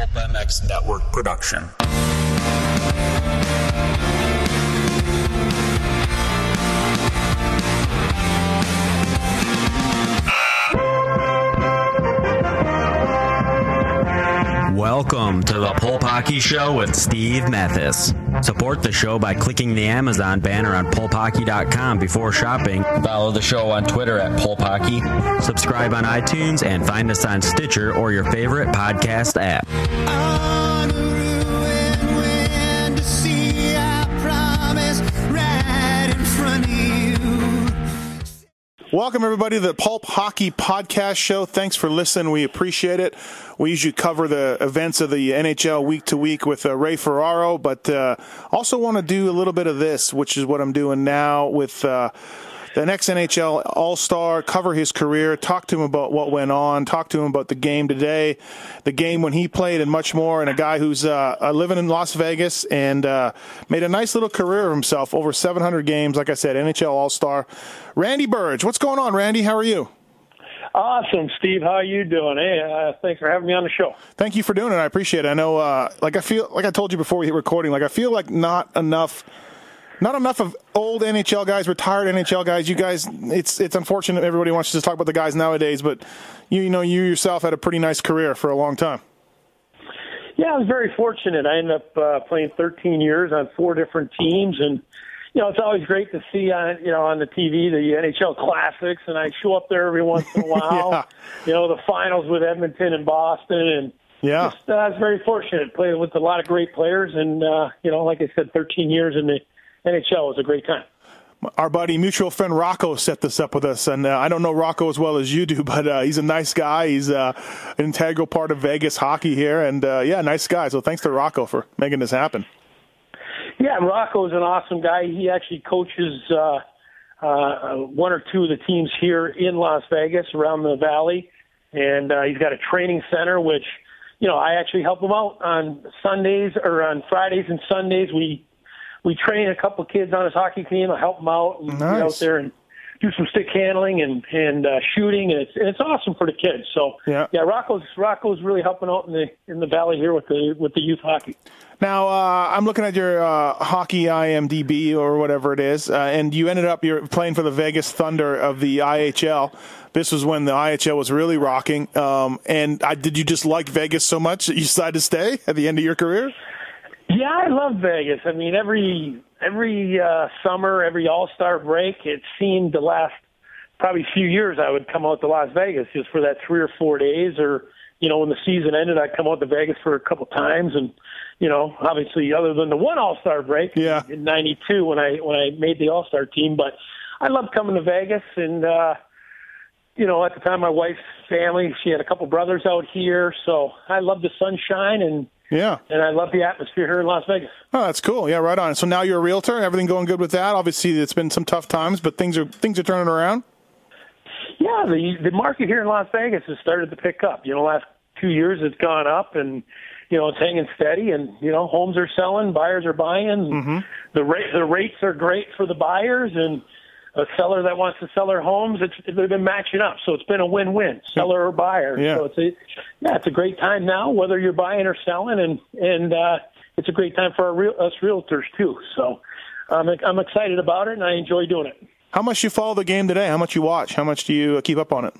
Pulp MX Network production. Welcome to the Pulp Hockey Show with Steve Matthes. Support the show by clicking the Amazon banner on pulphockey.com before shopping. Follow the show on Twitter at Pulp Hockey. Subscribe on iTunes and find us on Stitcher or your favorite podcast app. Welcome, everybody, to the Pulp Hockey Podcast Show. Thanks for listening. We appreciate it. We usually cover the events of the NHL week to week with uh, Ray Ferraro, but uh, also want to do a little bit of this, which is what I'm doing now with. Uh, the next NHL All Star, cover his career, talk to him about what went on, talk to him about the game today, the game when he played, and much more. And a guy who's uh, uh living in Las Vegas and uh, made a nice little career of himself, over 700 games. Like I said, NHL All Star. Randy Burridge, what's going on, Randy? How are you? Awesome, Steve. How are you doing? Hey, uh, thanks for having me on the show. Thank you for doing it. I appreciate it. I know, uh, like I feel, like I told you before we hit recording, like I feel like not enough not enough of old NHL guys, retired NHL guys. You guys, it's it's unfortunate everybody wants to just talk about the guys nowadays, but you, you know you yourself had a pretty nice career for a long time. Yeah, I was very fortunate. I ended up uh, playing 13 years on four different teams, and you know it's always great to see on you know on the TV the NHL classics, and I show up there every once in a while. yeah. You know the finals with Edmonton and Boston, and yeah, just, uh, I was very fortunate playing with a lot of great players, and uh, you know like I said, 13 years in the NHL was a great time. Our buddy, mutual friend Rocco, set this up with us, and uh, I don't know Rocco as well as you do, but uh, he's a nice guy. He's uh, an integral part of Vegas hockey here, and uh, yeah, nice guy. So thanks to Rocco for making this happen. Yeah, Rocco is an awesome guy. He actually coaches uh, uh, one or two of the teams here in Las Vegas, around the valley, and he's got a training center which you know, I actually help him out on Sundays or on Fridays and Sundays. We we train a couple of kids on his hockey team. I help them out and nice. get out there and do some stick handling and and uh, shooting, and it's and it's awesome for the kids. So yeah, yeah, Rocco's Rocco's really helping out in the in the valley here with the with the youth hockey. Now uh, I'm looking at your uh, hockey IMDb or whatever it is, uh, and you ended up you're playing for the Vegas Thunder of the IHL. This was when the IHL was really rocking. Um, and I, did you just like Vegas so much that you decided to stay at the end of your career? Yeah, I love Vegas. I mean, every every uh, summer, every All Star break, it seemed the last probably few years I would come out to Las Vegas just for that three or four days, or you know, when the season ended, I'd come out to Vegas for a couple times, and you know, obviously, other than the one All Star break yeah. in '92 when I when I made the All Star team, but I love coming to Vegas, and uh, you know, at the time, my wife's family, she had a couple brothers out here, so I love the sunshine and yeah. And I love the atmosphere here in Las Vegas. Oh, that's cool. Yeah, right on. So now you're a realtor. Everything going good with that? Obviously, it's been some tough times, but things are things are turning around. Yeah, the the market here in Las Vegas has started to pick up. You know, last two years it's gone up, and you know it's hanging steady. And you know, homes are selling, buyers are buying. Mm-hmm. The rate the rates are great for the buyers, and a seller that wants to sell their homes, it's they've been matching up, so it's been a win-win, seller or buyer. Yeah. So it's a yeah, it's a great time now, whether you're buying or selling, and and uh, it's a great time for our real, us realtors too. So I'm um, I'm excited about it, and I enjoy doing it. How much you follow the game today? How much you watch? How much do you uh, keep up on it?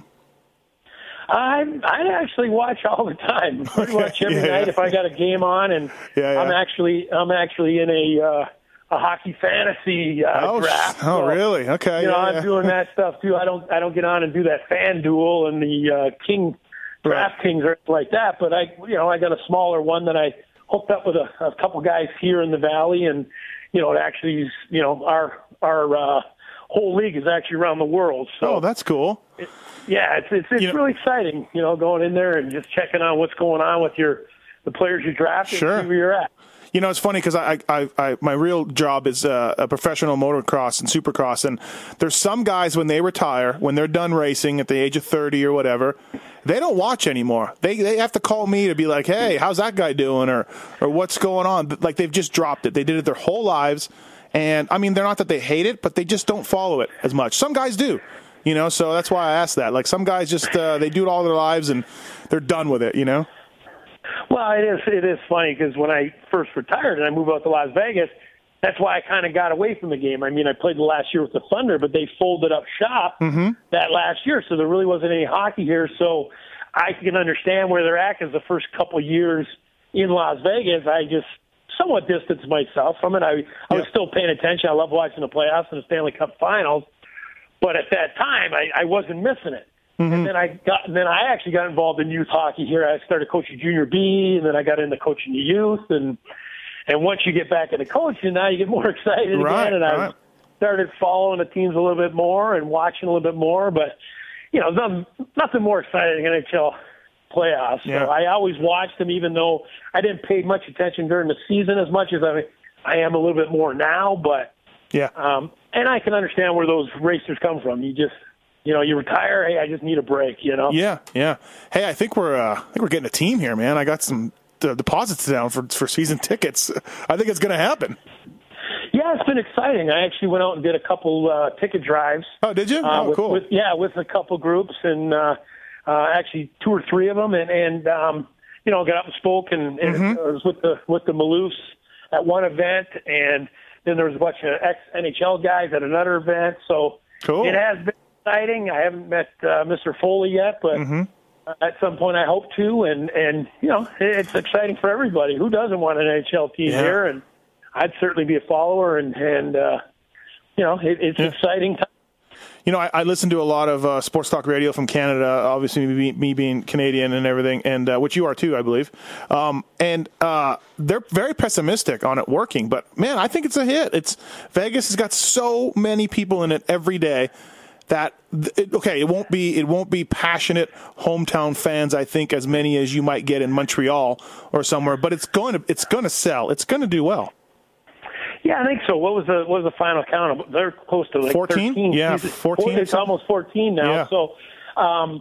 I I actually watch all the time, pretty okay. much every yeah, night. Yeah. If I got a game on, and yeah, I'm actually I'm actually in a uh, a hockey fantasy uh, oh, draft. Oh, so, really? Okay. You know, yeah, I'm yeah. doing that stuff too. I don't I don't get on and do that FanDuel and the uh, King Draft Kings or like that. But I, you know, I got a smaller one that I hooked up with a, a couple guys here in the valley, and you know, it actually, is, you know, our our uh, whole league is actually around the world. So oh, that's cool. It, yeah, it's it's, it's really know, exciting. You know, going in there and just checking on what's going on with your the players you drafted, sure. and see where you're at. You know, it's funny because I, I, I, my real job is uh, a professional motocross and supercross, and there's some guys when they retire, when they're done racing at the age of 30 or whatever, they don't watch anymore. They they have to call me to be like, hey, how's that guy doing, or or what's going on? Like they've just dropped it. They did it their whole lives, and I mean, they're not that they hate it, but they just don't follow it as much. Some guys do. You know, so that's why I asked that. Like some guys just uh, they do it all their lives and they're done with it. You know. Well, it is it is funny because when I first retired and I moved out to Las Vegas, that's why I kind of got away from the game. I mean, I played the last year with the Thunder, but they folded up shop Mm-hmm. that last year, so there really wasn't any hockey here. So I can understand where they're at because the first couple years in Las Vegas, I just somewhat distanced myself from it. I I was Yeah. still paying attention. I love watching the playoffs and the Stanley Cup Finals, but at that time, I, I wasn't missing it. And then I got, and then I actually got involved in youth hockey here. I started coaching junior B, and then I got into coaching the youth. And and once you get back into coaching, now you get more excited Right, again. And I started following the teams a little bit more and watching a little bit more. But you know, nothing, nothing more exciting than NHL playoffs. Yeah. So I always watched them, even though I didn't pay much attention during the season as much as I I am a little bit more now. But Yeah. um, and I can understand where those racers come from. You just, you know, you retire. Hey, I just need a break. You know. Yeah, yeah. Hey, I think we're uh, I think we're getting a team here, man. I got some uh, deposits down for for season tickets. I think it's going to happen. Yeah, it's been exciting. I actually went out and did a couple uh, ticket drives. Oh, did you? Uh, oh, with, cool. With, yeah, with a couple groups and uh, uh, actually two or three of them, and and um, you know, got up and spoke, and, and Mm-hmm. I was with the with the Maloofs at one event, and then there was a bunch of ex NHL guys at another event. So Cool. it has been exciting. I haven't met uh, Mr. Foley yet, but. Mm-hmm. At some point, I hope to, and and you know, it's exciting for everybody. Who doesn't want an NHL team Yeah. here? And I'd certainly be a follower, and and uh, you know, it, it's exciting. Time. You know, I, I listen to a lot of uh, sports talk radio from Canada. Obviously, me, me being Canadian and everything, and uh, which you are too, I believe. Um, and uh, they're very pessimistic on it working. But man, I think it's a hit. It's Vegas has got so many people in it every day that it, okay, it won't be it won't be passionate hometown fans. I think as many as you might get in Montreal or somewhere. But it's going to it's going to sell. It's going to do well. Yeah, I think so. What was the what was the final count? They're close to like 14? 13. Yeah, It's- 14 It's almost 14 now. Yeah. So, um,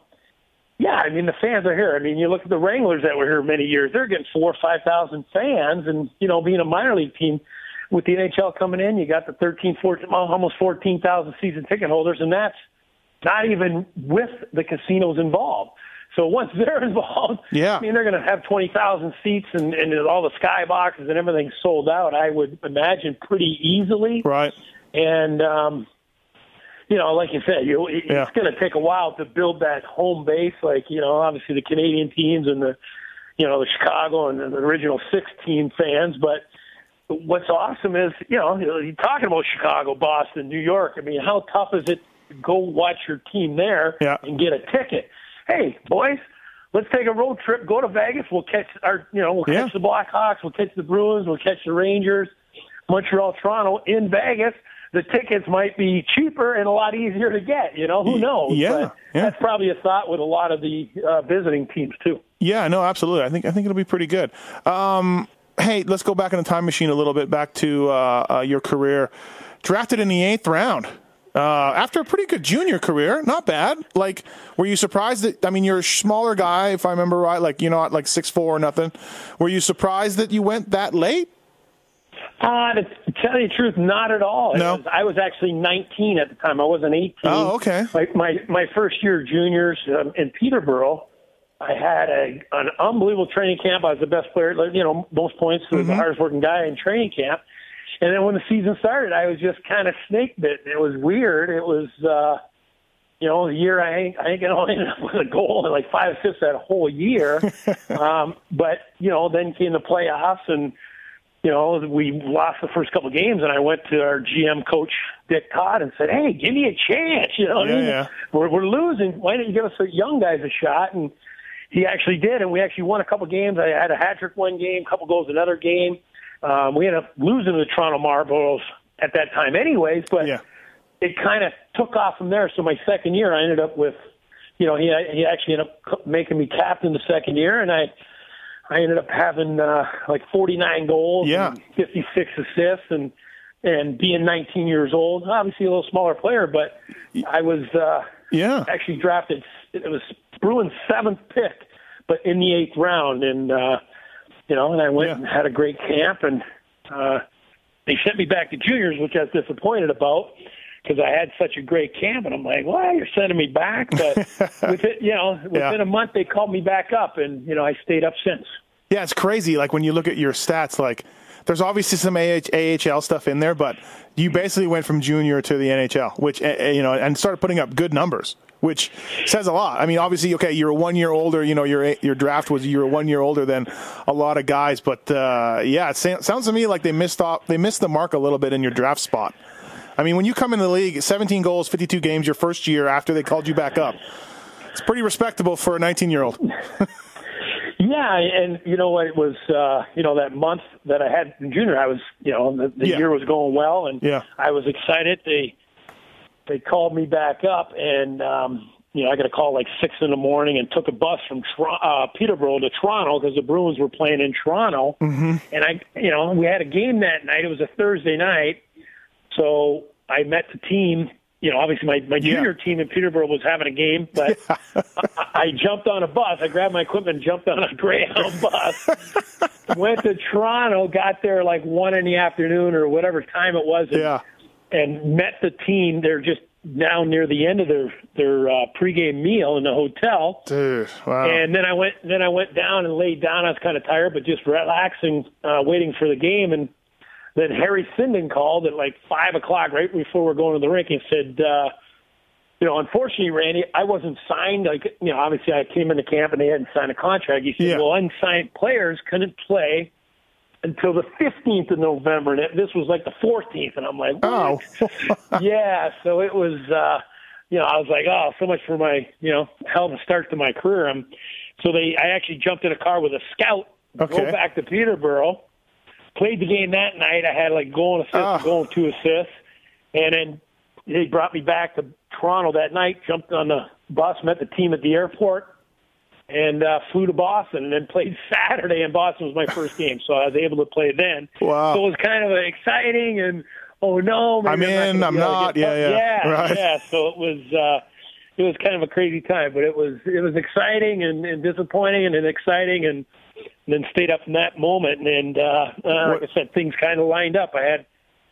yeah, I mean the fans are here. I mean, you look at the Wranglers that were here many years; they're getting four or five thousand fans, and you know, being a minor league team with the NHL coming in, you got the 13, 14, almost 14,000 season ticket holders, and that's not even with the casinos involved. So once they're involved, Yeah. I mean they're going to have twenty thousand seats and, and all the skyboxes and everything sold out. I would imagine pretty easily. Right. And um, you know, like you said, you, it's Yeah. going to take a while to build that home base. Like you know, obviously the Canadian teams and the you know the Chicago and the original six team fans, but. What's awesome is, you know, you're talking about Chicago, Boston, New York. I mean, how tough is it to go watch your team there Yeah. and get a ticket? Hey, boys, let's take a road trip. Go to Vegas. We'll catch our, you know, we'll Yeah. catch the Blackhawks. We'll catch the Bruins. We'll catch the Rangers. Montreal, Toronto in Vegas. The tickets might be cheaper and a lot easier to get. You know, who knows? yeah, But yeah. That's probably a thought with a lot of the uh, visiting teams too. Yeah, no, absolutely. I think I think it'll be pretty good. Um, hey, let's go back in the time machine a little bit, back to uh, uh, your career. Drafted in the eighth round uh, after a pretty good junior career, not bad. Like, were you surprised that? I mean, you're a smaller guy, if I remember right. Like, you're not like six four or nothing. Were you surprised that you went that late? Uh, to tell you the truth, not at all. No? was, I was actually 19 at the time. I wasn't 18. Oh, okay. Like my my first year juniors um, in Peterborough, I had a an unbelievable training camp. I was the best player, you know, most points, Mm-hmm. the hardest working guy in training camp. And then when the season started, I was just kind of snake bitten. It was weird. It was, uh, you know, the year I ain't, I ain't gonna end up with a goal and like five assists that whole year. um, but you know, then came the playoffs and you know, we lost the first couple of games, and I went to our GM coach Dick Todd and said, "Hey, give me a chance. You know, Yeah, yeah. we're we're losing. Why don't you give us the young guys a shot?" And he actually did, and we actually won a couple of games. I had a hat trick one game, a couple goals another game. Um, we ended up losing to the Toronto Marlboros at that time, anyways. But Yeah. it kind of took off from there. So my second year, I ended up with, you know, he he actually ended up making me captain the second year, and I I ended up having uh, like 49 goals, Yeah. and 56 assists, and and being 19 years old, obviously a little smaller player, but I was uh, Yeah. actually drafted. It was Bruins' seventh pick, but in the eighth round, and uh, you know, and I went Yeah. and had a great camp, and uh, they sent me back to juniors, which I was disappointed about because I had such a great camp, and I'm like, well, you're sending me back, but within you know, within Yeah. a month they called me back up, and you know, I stayed up since. Yeah, it's crazy. Like when you look at your stats, like there's obviously some AH, AHL stuff in there, but you basically went from junior to the NHL, which eh, eh, you know, and started putting up good numbers, which says a lot. I mean, obviously, okay, you're one year older. You know, your your draft was you're one year older than a lot of guys, but uh, yeah, it sounds to me like they missed off, they missed the mark a little bit in your draft spot. I mean, when you come in the league, 17 goals, 52 games, your first year after they called you back up, it's pretty respectable for a 19 year old. Yeah, and you know what? It was uh, you know that month that I had in junior. I was you know the, the Yeah. year was going well, and Yeah. I was excited. They they called me back up, and um, you know I got a call like six in the morning, and took a bus from Tor- uh, Peterborough to Toronto because the Bruins were playing in Toronto, mm-hmm. and I you know we had a game that night. It was a Thursday night, so I met the team. You know, obviously my, my Yeah. junior team in Peterborough was having a game, but I, I jumped on a bus. I grabbed my equipment, and jumped on a Greyhound bus, went to Toronto, got there like one in the afternoon or whatever time it was, and, Yeah. And met the team. They're just now near the end of their their uh, pregame meal in the hotel. Dude, wow. And then I went then I went down and laid down. I was kind of tired, but just relaxing, uh, waiting for the game. And then Harry Sinden called at like five o'clock, right before we're going to the rink, and said, uh, "You know, unfortunately, Randy, I wasn't signed. Like, you know, obviously I came into camp and they hadn't signed a contract. He said, Yeah. well, unsigned players couldn't play." Until the 15th of November, and this was like the 14th, and I'm like, what? oh, yeah, so it was, uh, you know, I was like, oh, so much for my, you know, hell of a start to my career. Um, so they, I actually jumped in a car with a scout, Okay. drove back to Peterborough, played the game that night. I had like goal and assist, Ah. goal and two assists, and then they brought me back to Toronto that night. Jumped on the bus, met the team at the airport, and uh, flew to Boston, and then played Saturday. And Boston was my first game, so I was able to play then. Wow. So it was kind of exciting and. Oh no! I'm in, I'm be able to not. Yeah, yeah. yeah, Right. yeah. So it was, uh, it was kind of a crazy time, but it was, it was exciting and, and disappointing, and then exciting, and, and then stayed up in that moment, and uh, uh, like I said, things kind of lined up. I had,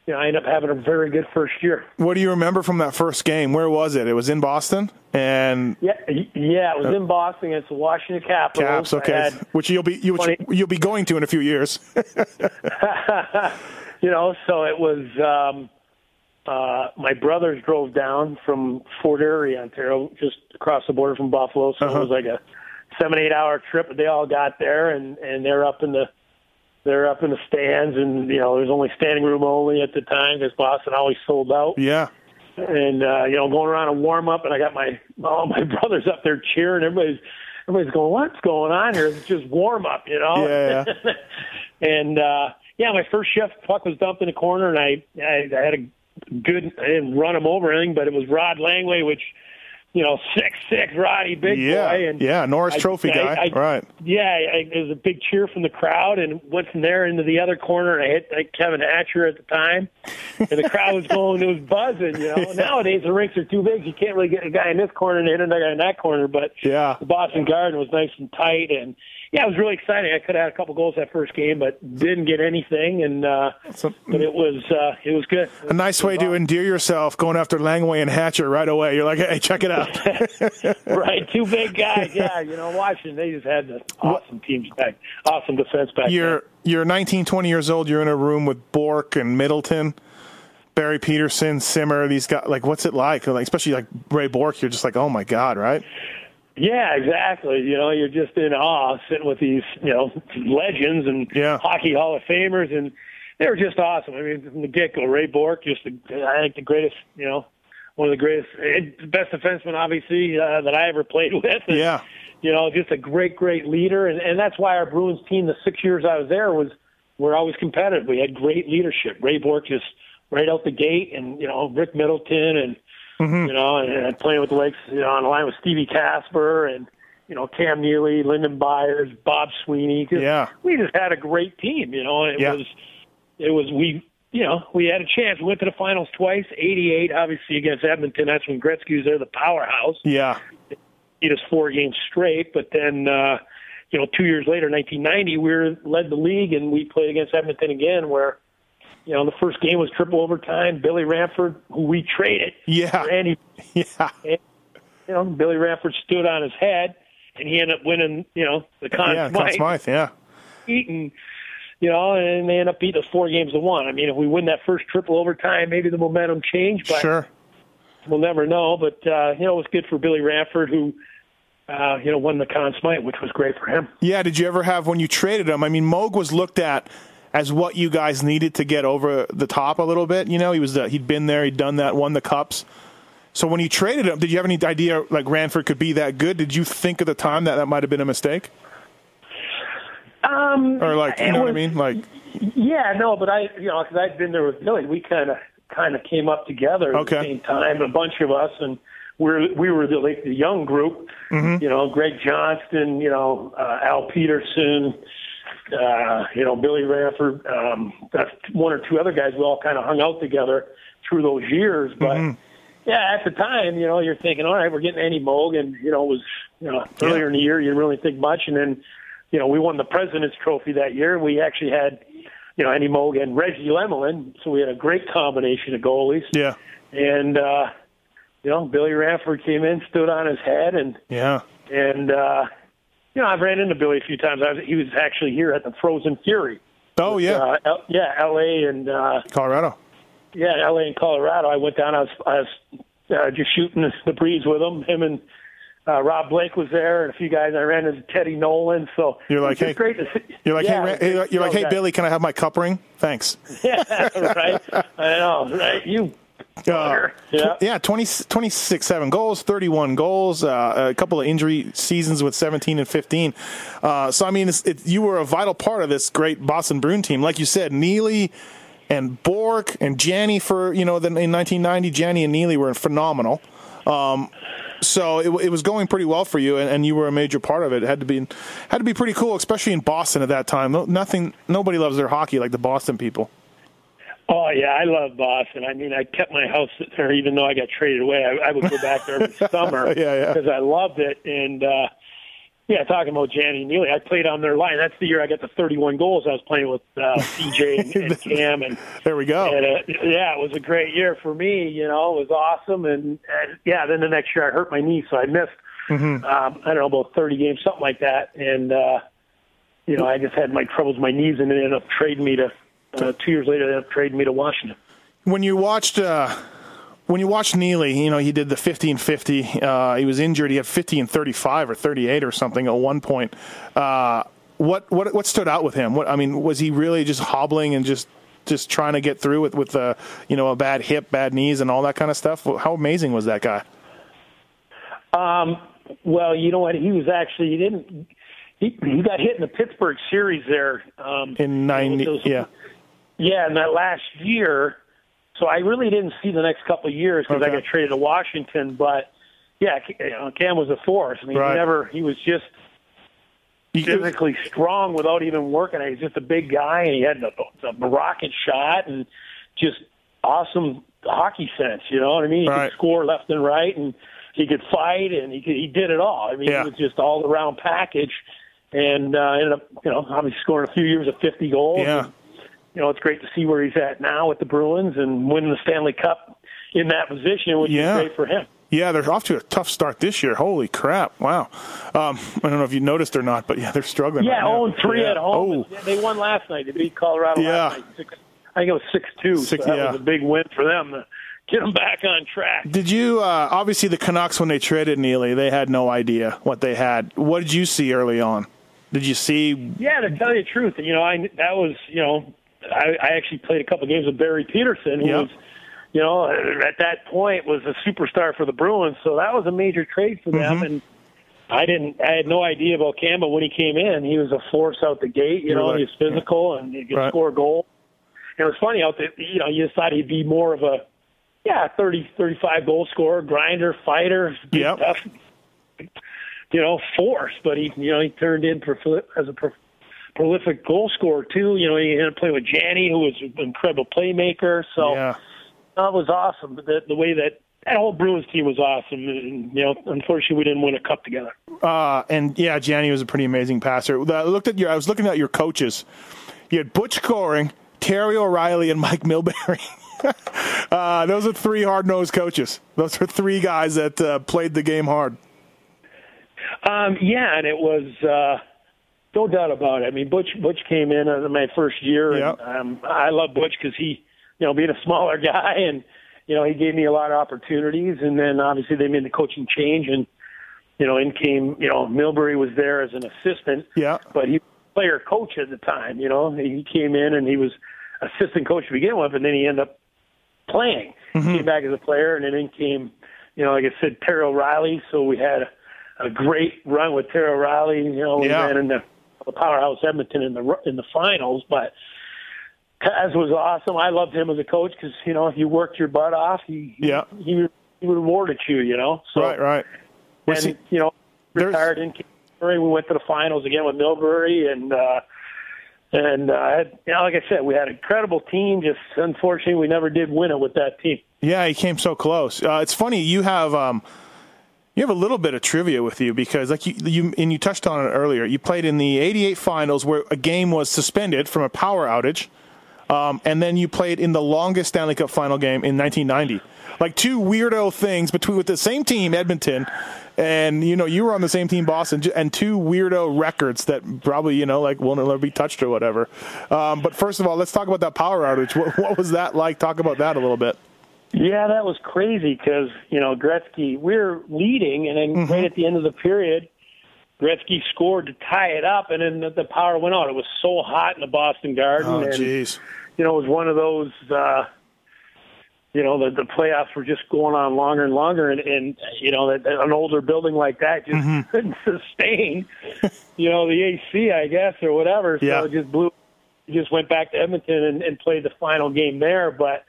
you know, I ended up having a very good first year. what do you remember from that first game? Where was it? It was in Boston, and Yeah, yeah. It was in Boston against the Washington Capitals. Caps. Okay, which you'll be you, which you'll be going to in a few years. you know, so it was. um uh My brothers drove down from Fort Erie, Ontario, just across the border from Buffalo. So Uh-huh. it was like a seven, eight hour trip. But they all got there, and and they're up in the they're up in the stands, and you know, there's only standing room only at the time because Boston always sold out. yeah, and uh, you know, going around a warm up, and I got my all my brothers up there cheering. Everybody's everybody's going, "What's going on here?" It's just warm up, you know. Yeah, and uh, yeah, my first shift, puck was dumped in the corner, and I I, I had a good. I didn't run him over anything, but it was Rod Langway, which you know, six six Roddy, big yeah, boy, and yeah. Norris I- Trophy I- guy, I- right? yeah, I, there was a big cheer from the crowd, and went from there into the other corner, and I hit like, Kevin Hatcher at the time, and the crowd was going, it was buzzing. You know, nowadays the rinks are too big; you can't really get a guy in this corner and hit another guy in that corner. But Yeah. the Boston Garden was nice and tight, and yeah, it was really exciting. I could have had a couple goals that first game, but didn't get anything, and uh, So- but it was uh, it was good. A nice way to endear yourself, going after Langway and Hatcher right away. You're like, hey, check it out. right, two big guys. Yeah, you know, Washington they just had the awesome teams back, awesome defense back. you're you're 19, 20 years old. You're in a room with Bourque and Middleton, Barry Pederson, Simmer. These guys, like, what's it like? Like, especially like Ray Bourque. You're just like, oh my god, right? Yeah, exactly. You know, you're just in awe sitting with these, you know, legends and Yeah. hockey Hall of Famers, and they were just awesome. I mean, from the get go, Ray Bourque, just the, I think the greatest, you know, one of the greatest, eh, best defenseman, obviously, uh, that I ever played with. And, Yeah. You know, just a great, great leader, and and that's why our Bruins team, the six years I was there, was we're always competitive. We had great leadership. Ray Bourque just right out the gate, and you know, Rick Middleton and Mm-hmm. you know, and, and playing with the Lakes, you know, on the line with Stevie Kasper and, you know, Cam Neely, Lyndon Byers, Bob Sweeney. Just, Yeah. We just had a great team, you know, it Yeah. was, it was, we, you know, we had a chance. We went to the finals twice, 88, obviously against Edmonton. That's when Gretzky was there, the powerhouse. Yeah. Beat us four games straight. But then, uh, you know, two years later, 1990, we were led the league and we played against Edmonton again where, you know, the first game was triple overtime. Billy Ranford, who we traded, Yeah. for Andy Yeah. you know, Billy Ranford stood on his head, and he ended up winning, you know, the Conn yeah. Smythe. Conn Smythe. Yeah. beat, and you know, and they end up beating us four games to one. I mean, if we win that first triple overtime, maybe the momentum changed, but sure. we'll never know. But uh, you know, it was good for Billy Ranford, who uh, you know won the Conn Smythe, which was great for him. Yeah. Did you ever have when you traded him? I mean, Moog was looked at as what you guys needed to get over the top a little bit. You know, he was uh, he'd been there, he'd done that, won the cups. So when you traded him, did you have any idea like Ranford could be that good? Did you think at the time that that might have been a mistake? Um, or like, you know was, what I mean? Like, yeah, no, but I, you know, because I'd been there with Billy, we kind of kind of came up together at okay. the same time, a bunch of us, and we're we were the like the young group. Mm-hmm. You know, Greg Johnston, you know, uh, Al Pedersen, uh, you know, Billy Ranford, um, that's one or two other guys. We all kind of hung out together through those years, but. Mm-hmm. Yeah, at the time, you know, you're thinking, all right, we're getting Andy Moog, and you know, it was you know earlier yeah. in the year, you didn't really think much, and then you know, we won the President's Trophy that year. We actually had, you know, Andy Moog and Reggie Lemelin, so we had a great combination of goalies. Yeah. And uh, you know, Billy Ranford came in, stood on his head, and yeah, and uh, you know, I've ran into Billy a few times. I was, he was actually here at the Frozen Fury. Oh with, yeah, uh, L- yeah, L.A. and uh, Colorado. Yeah, L.A. and Colorado. I went down. I was, I was uh, just shooting the breeze with him. Him and uh, Rob Blake was there, and a few guys. I ran into Teddy Nolan. So you're like, hey, great to see. You're like, yeah, hey, you're like, hey, Billy, can I have my cup ring? Thanks. yeah, right. I know, right? You. Uh, yeah, yeah 20, 26, 7 goals, 31 goals, uh, a couple of injury seasons with 17 and 15. Uh, so, I mean, it's, it, you were a vital part of this great Boston Bruin team. Like you said, Neely and Bourque and Janney for, you know, the, in 1990, Janney and Neely were phenomenal. Um, so it, it was going pretty well for you, and, and, you were a major part of it. It had to be had to be pretty cool, especially in Boston at that time. Nothing, nobody loves their hockey like the Boston people. Oh yeah, I love Boston. I mean, I kept my house there, even though I got traded away. I, I would go back there every summer yeah, yeah. because I loved it, and uh, yeah, talking about Janney Neely, I played on their line. That's the year I got the 31 goals. I was playing with uh, CJ and, and Cam, and there we go. And, uh, yeah, it was a great year for me. You know, it was awesome, and, and yeah, then the next year I hurt my knee, so I missed. Mm-hmm. Um, I don't know about 30 games, something like that, and uh, you know, I just had my troubles with my knees, and they ended up trading me to. Uh, two years later, they ended up trading me to Washington. When you watched. Uh when you watch Neely, you know, he did the 15 50. Uh, he was injured. He had 50 and 35 or 38 or something at one point. Uh, what, what, what stood out with him? What, I mean, was he really just hobbling and just, just trying to get through it with, uh, you know, a bad hip, bad knees, and all that kind of stuff? How amazing was that guy? Um, well, you know what? He was actually, he didn't, he, he got hit in the Pittsburgh series there. Um, in 90, those, yeah. Yeah, in that last year so I really didn't see the next couple of years because okay. I got traded to Washington. But yeah, Cam was a force. I mean, right. he never he was just physically strong without even working. He's just a big guy, and he had the, the rocket shot and just awesome hockey sense. You know what I mean? He right. could score left and right, and he could fight, and he could, he did it all. I mean, yeah. he was just all around package, and uh, ended up you know obviously scoring a few years of fifty goals. Yeah. And, you know, it's great to see where he's at now with the Bruins and winning the Stanley Cup in that position, which yeah. is great for him. Yeah, they're off to a tough start this year. Holy crap! Wow. Um, I don't know if you noticed or not, but yeah, they're struggling. Yeah, right right 3 yeah. at home. Oh. Yeah, they won last night. They beat Colorado yeah. last night. Six, I think it was six two. Six, so that yeah. was a big win for them to get them back on track. Did you? Uh, obviously, the Canucks when they traded Neely, they had no idea what they had. What did you see early on? Did you see? Yeah, to tell you the truth, you know, I that was you know I, I actually played a couple games with Barry Pederson, who yep. was, you know, at that point was a superstar for the Bruins. So that was a major trade for them. Mm-hmm. And I didn't, I had no idea about Campbell when he came in. He was a force out the gate. You You're know, like, he was physical yeah. and he could right. score a goal. And it was funny out there. You know, you thought he'd be more of a, yeah, thirty, thirty-five goal scorer, grinder, fighter, yep. tough, you know, force. But he, you know, he turned in for as a prolific goal scorer too. You know, he had to play with Janney, who was an incredible playmaker. So yeah. that was awesome. The, the way that that whole Bruins team was awesome. And, you know, unfortunately, we didn't win a cup together. Uh, and yeah, Janney was a pretty amazing passer. I looked at your. I was looking at your coaches. You had Butch Goring, Terry O'Reilly, and Mike Milbury. uh, those are three hard-nosed coaches. Those are three guys that uh, played the game hard. Um, yeah, and it was. Uh, no doubt about it. I mean, Butch Butch came in uh, my first year, and Yep. um, I love Butch because he, you know, being a smaller guy, and you know, he gave me a lot of opportunities. And then obviously they made the coaching change, and you know, in came you know Milbury was there as an assistant, Yeah. but he was player coach at the time. You know, he came in and he was assistant coach to begin with, and then he ended up playing. Came back as a player, and then in came, you know, like I said, Terry O'Reilly. So we had a, a great run with Terry O'Reilly. You know, we Yeah. ran in the, the powerhouse Edmonton in the in the finals, but. Kaz was awesome. I loved him as a coach because you know if you worked your butt off, he Yeah. he, he rewarded you. You know, so Right, right. We're and see- you know retired in Milbury. We went to the finals again with Milbury, and uh, and uh, I had, you know, like I said, we had an incredible team. Just unfortunately, we never did win it with that team. Yeah, he came so close. Uh, it's funny you have um, you have a little bit of trivia with you because, like you, you and you touched on it earlier. You played in the '88 finals where a game was suspended from a power outage, um, and then you played in the longest Stanley Cup final game in 1990. Like two weirdo things between with the same team, Edmonton, and you know you were on the same team, Boston, and two weirdo records that probably you know like will never be touched or whatever. Um, but first of all, let's talk about that power outage. What, what was that like? Talk about that a little bit. Yeah, that was crazy because you know Gretzky. We were leading, and then right at the end of the period, Gretzky scored to tie it up, and then the, the power went out. It was so hot in the Boston Garden, Oh, jeez. you know it was one of those. uh you know the the playoffs were just going on longer and longer, and, and you know that, that an older building like that just Mm-hmm. couldn't sustain, you know, the AC, I guess, or whatever. So Yeah. it just blew. Just went back to Edmonton and, and played the final game there. But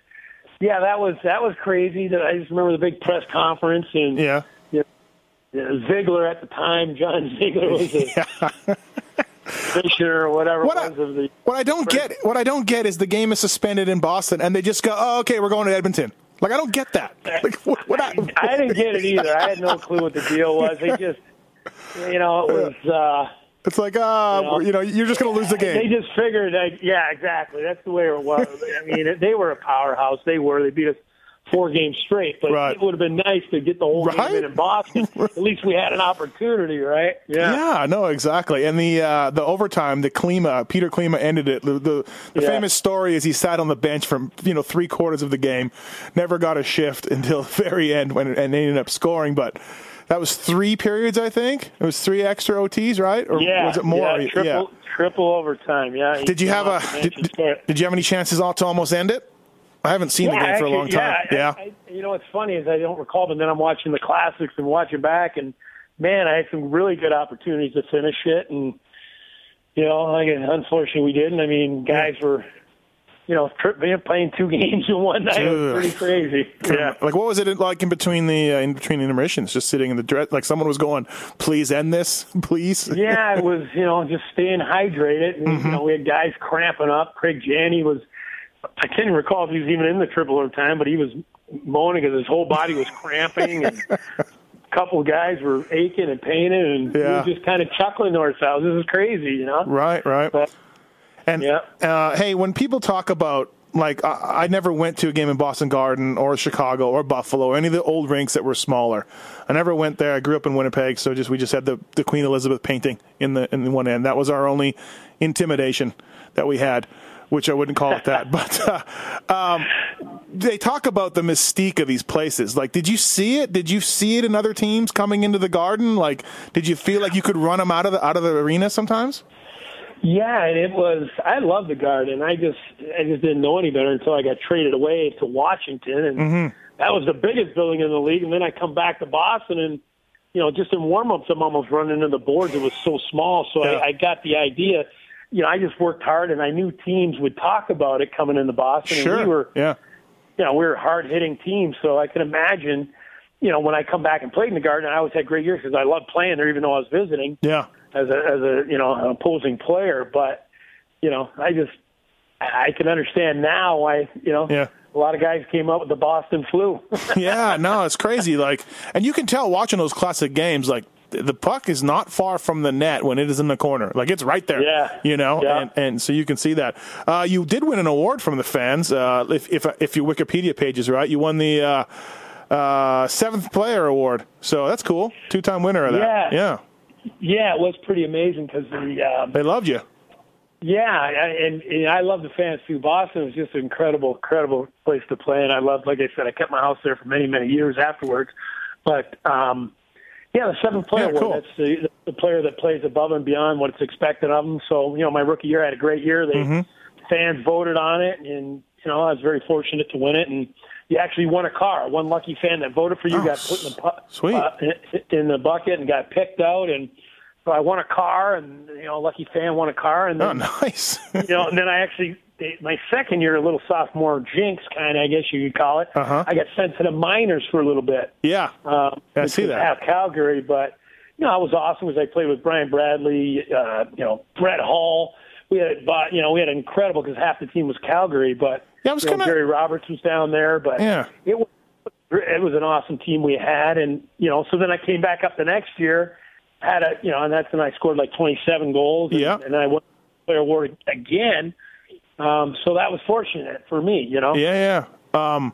yeah, that was that was crazy. That I just remember the big press conference and Yeah. Ziegler at the time, John Ziegler was the commissioner or whatever What I- of the. What I don't get, what I don't get is the game is suspended in Boston, and they just go, "Oh, okay, we're going to Edmonton." Like I don't get that. Like what? what I, I didn't get it either. I had no clue what the deal was. They just, you know, it was. uh it's like, uh, You know, you know, you're just going to lose the game. They just figured, like, yeah, exactly. That's the way it was. I mean, they were a powerhouse. They were. They beat us four games straight. But Right. it would have been nice to get the whole Right? game in Boston. At least we had an opportunity, right? Yeah. Yeah, no, exactly. And the uh, the overtime, the Klima, Peter Klima ended it. The the, the Yeah. famous story is he sat on the bench from you know three quarters of the game, never got a shift until the very end when and they ended up scoring. But that was three periods, I think. It was three extra OTs, right? Or Yeah. was it more? Yeah, triple, triple overtime. Yeah. Did you have a did, did, did you have any chances all to almost end it? I haven't seen the Yeah, game for a long time. Yeah, I, I, you know what's funny is I don't recall, but then I'm watching the classics and watching back, and man, I had some really good opportunities to finish it, and you know, like unfortunately we didn't. I mean, guys were, you know, tri- being- playing two games in one night it was pretty crazy. Yeah. Like what was it like in between the uh, in between intermissions? Just sitting in the dress, like someone was going, "Please end this, please." yeah, it was you know just staying hydrated. And, Mm-hmm. You know, we had guys cramping up. Craig Janney was. I can't even recall if he was even in the triple overtime, but he was moaning because his whole body was cramping, and a couple of guys were aching and paining, and Yeah. we were just kind of chuckling to ourselves. This is crazy, you know. Right, right. But And Yeah. uh, hey, when people talk about like I, I never went to a game in Boston Garden or Chicago or Buffalo or any of the old rinks that were smaller. I never went there. I grew up in Winnipeg, so just we just had the, the Queen Elizabeth painting in the in the one end. That was our only intimidation that we had, which I wouldn't call it that. but uh, um, they talk about the mystique of these places. Like, did you see it? Did you see it in other teams coming into the Garden? Like, did you feel like you could run them out of the out of the arena sometimes? Yeah, and it was. I love the Garden. I just, I just didn't know any better until I got traded away to Washington, and Mm-hmm. that was the biggest building in the league. And then I come back to Boston, and you know, just in warm-ups, I'm almost running into the boards. It was so small, so Yeah. I, I got the idea. You know, I just worked hard, and I knew teams would talk about it coming into Boston. Sure. And we were, yeah. you know, we were a hard-hitting team, so I can imagine. You know, when I come back and played in the Garden, I always had great years because I loved playing there, even though I was visiting Yeah. As a as a you know an opposing player. But you know, I just I can understand now why you know Yeah. a lot of guys came up with the Boston flu. yeah, no, it's crazy. Like, and you can tell watching those classic games, like the puck is not far from the net when it is in the corner. Like it's right there. Yeah. you know, Yeah. and, and so you can see that. Uh, you did win an award from the fans. Uh, if if if your Wikipedia page is right, you won the uh, uh, seventh player award. So that's cool. Two time winner of that. Yeah. yeah. Yeah, it was pretty amazing because the um, they loved you. Yeah, and, and I love the fans too. Boston was just an incredible, incredible place to play, and I loved, like I said, I kept my house there for many, many years afterwards. But um, yeah, the seventh player Yeah, cool. That's the, the player that plays above and beyond what's expected of them. So you know, my rookie year I had a great year. They Mm-hmm. fans voted on it, and you know I was very fortunate to win it. And you actually won a car. One lucky fan that voted for you Oh, got put in the pu- sweet. uh, in- the bucket and got picked out and. So I won a car, and you know, a lucky fan won a car, and Oh, nice. you know, and then I actually my second year, a little sophomore jinx kind of, I guess you could call it. Uh-huh. I got sent to the minors for a little bit. yeah. Um, I see that. Half Calgary, but you know, I was awesome because I played with Brian Bradley, uh, you know, Brett Hull. We had, but you know, we had incredible because half the team was Calgary, but Yeah, I was know, kinda- Gary Roberts was down there, but Yeah. it was it was an awesome team we had, and you know, so then I came back up the next year, had a you know, and that's when I scored like 27 goals, and, Yeah. and I won the player award again. Um, so that was fortunate for me, you know. Yeah, yeah. Um,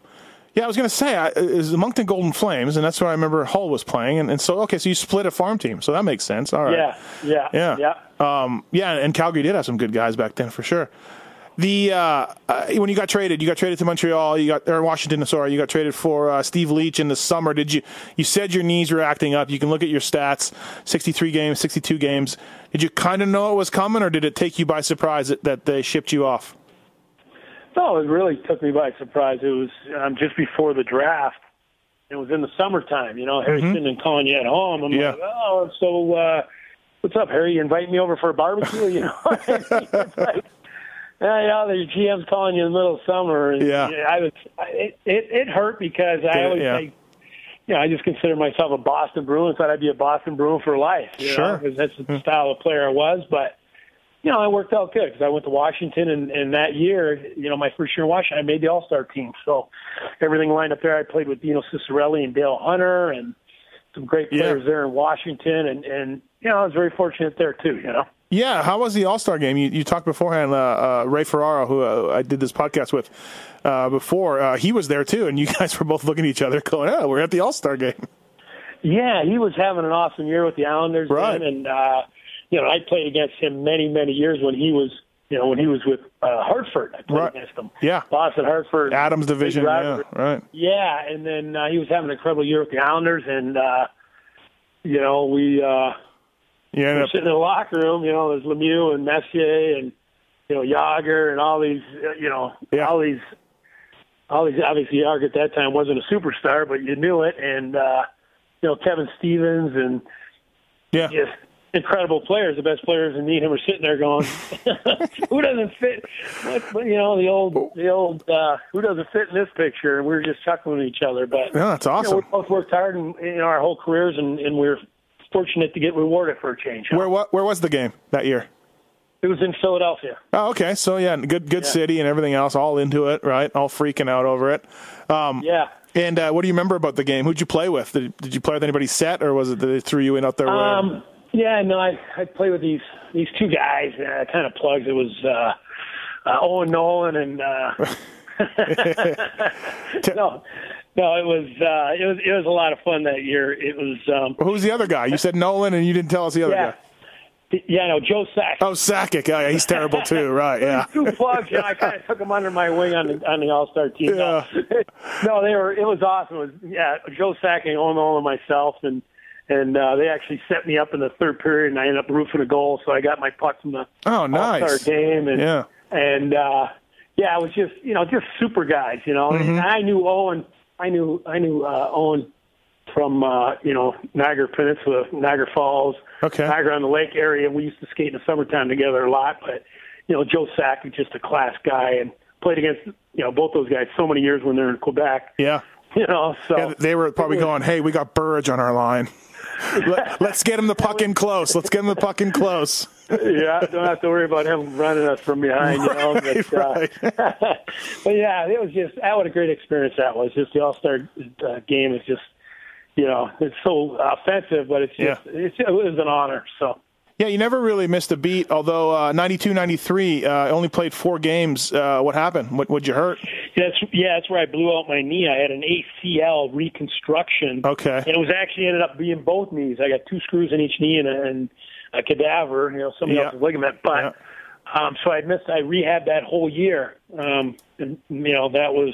yeah, I was going to say, I, is the Moncton Golden Flames, and that's where I remember Hull was playing. And, and so, okay, so you split a farm team. So that makes sense. All right. Yeah, yeah, Yeah. yeah. Um, yeah, and Calgary did have some good guys back then for sure. The uh, uh, when you got traded, you got traded to Montreal. You got or Washington. Sorry, you got traded for uh, Steve Leach in the summer. Did you? You said your knees were acting up. You can look at your stats: sixty-three games, sixty-two games. Did you kind of know it was coming, or did it take you by surprise that, that they shipped you off? No, it really took me by surprise. It was um, just before the draft. It was in the summertime, you know. Harry Sinden calling you at home. I'm Mm-hmm. Yeah. like, oh, so uh, what's up, Harry? You invite me over for a barbecue? You know, like, yeah, you know, the GM's calling you in the middle of summer. And, Yeah. I was. I- It, it it hurt because I Yeah, always yeah. say, you know, I just consider myself a Boston Bruin. Thought I'd be a Boston Bruin for life. You Sure. because that's the style of player I was, but you know, I worked out good because I went to Washington, and, and that year, you know, my first year in Washington, I made the All Star team. So everything lined up there. I played with Dino Ciccarelli and Dale Hunter, and some great Yeah. players there in Washington, and and you know, I was very fortunate there too. You know. Yeah, how was the All Star game? You, you talked beforehand. Uh, uh, Ray Ferraro, who uh, I did this podcast with uh, before, uh, he was there too, and you guys were both looking at each other, going, "Oh, we're at the All Star game." Yeah, he was having an awesome year with the Islanders, Right. then, and uh, you know, I played against him many, many years when he was, you know, when he was with uh, Hartford. I played Right. against him. Yeah. Boston, Hartford, Adams division, yeah, right. Yeah, and then uh, he was having an incredible year with the Islanders, and uh, you know, we uh, You we're up, sitting in the locker room. You know, there's Lemieux and Messier and you know Jagr and all these, you know, Yeah. all these, all these. Obviously, Jagr at that time wasn't a superstar, but you knew it, and uh, you know Kevin Stevens and yeah, just incredible players. The best players in Needham are sitting there going, "Who doesn't fit?" What, you know, the old, the old, uh, who doesn't fit in this picture? And we were just chuckling at each other. But Yeah, that's you know, awesome. we both worked hard in, in our whole careers, and, and we're fortunate to get rewarded for a change. Where what? Where was the game that year? It was in Philadelphia. Oh, okay. So yeah, good good Yeah. city and everything else, all into it, right? All freaking out over it. Um, Yeah. And uh, what do you remember about the game? Who'd you play with? Did, did you play with anybody set, or was it that they threw you in out there? Um, yeah, no, I I played with these these two guys, uh, kind of plugs. It was uh, uh, Owen Nolan and uh, no, no, it was uh, it was it was a lot of fun that year. It was um, Who's the other guy? You said Nolan, and you didn't tell us the other yeah, guy. yeah, no, Joe Sack. Oh, Sakic. Oh, yeah, he's terrible too. Right? Yeah. Two plugs, know, I kind of took him under my wing on the on the All Star team. No, no, they were. It was awesome. It was yeah, Joe Sack and Owen Nolan and myself, and and uh, they actually set me up in the third period, and I ended up roofing a goal, so I got my puck from the Oh, nice. All-Star game, and Yeah. and uh, yeah, it was just you know just super guys, you know. Mm-hmm. And I knew Owen, I knew I knew uh, Owen from uh, you know Niagara Peninsula, Niagara Falls, Okay. Niagara on the Lake area. We used to skate in the summertime together a lot, but you know Joe Sack is just a class guy, and played against you know both those guys so many years when they're in Quebec. Yeah. You know, so Yeah, they were probably going, "Hey, we got Burridge on our line. Let, us get him the puck in close. Let's get him the puck in close." yeah, don't have to worry about him running us from behind, you know. Right, but, uh, right. but yeah, it was just that what a great experience that was. Just the All Star uh, game is just, you know, it's so offensive, but it's just Yeah. it's, it was an honor. So Yeah, you never really missed a beat. Although uh, 92, 93, uh, I only played four games. Uh, what happened? What would you hurt? That's yeah, that's where I blew out my knee. I had an ACL reconstruction. Okay. And it was actually ended up being both knees. I got two screws in each knee and a, and a cadaver, you know, somebody Yeah. else's ligament. But Yeah. um, so I missed. I rehabbed that whole year. Um, and, you know, that was.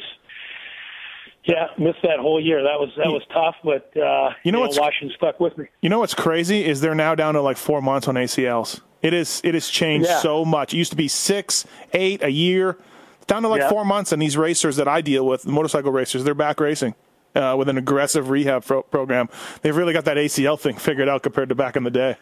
Yeah, missed that whole year. That was that was tough, but uh, You know what's- Washington stuck with me. You know what's crazy is they're now down to like four months on ACLs. It is it has changed Yeah. so much. It used to be six, eight, a year, down to like Yeah. four months. And these racers that I deal with, motorcycle racers, they're back racing uh, with an aggressive rehab pro- program. They've really got that ACL thing figured out compared to back in the day.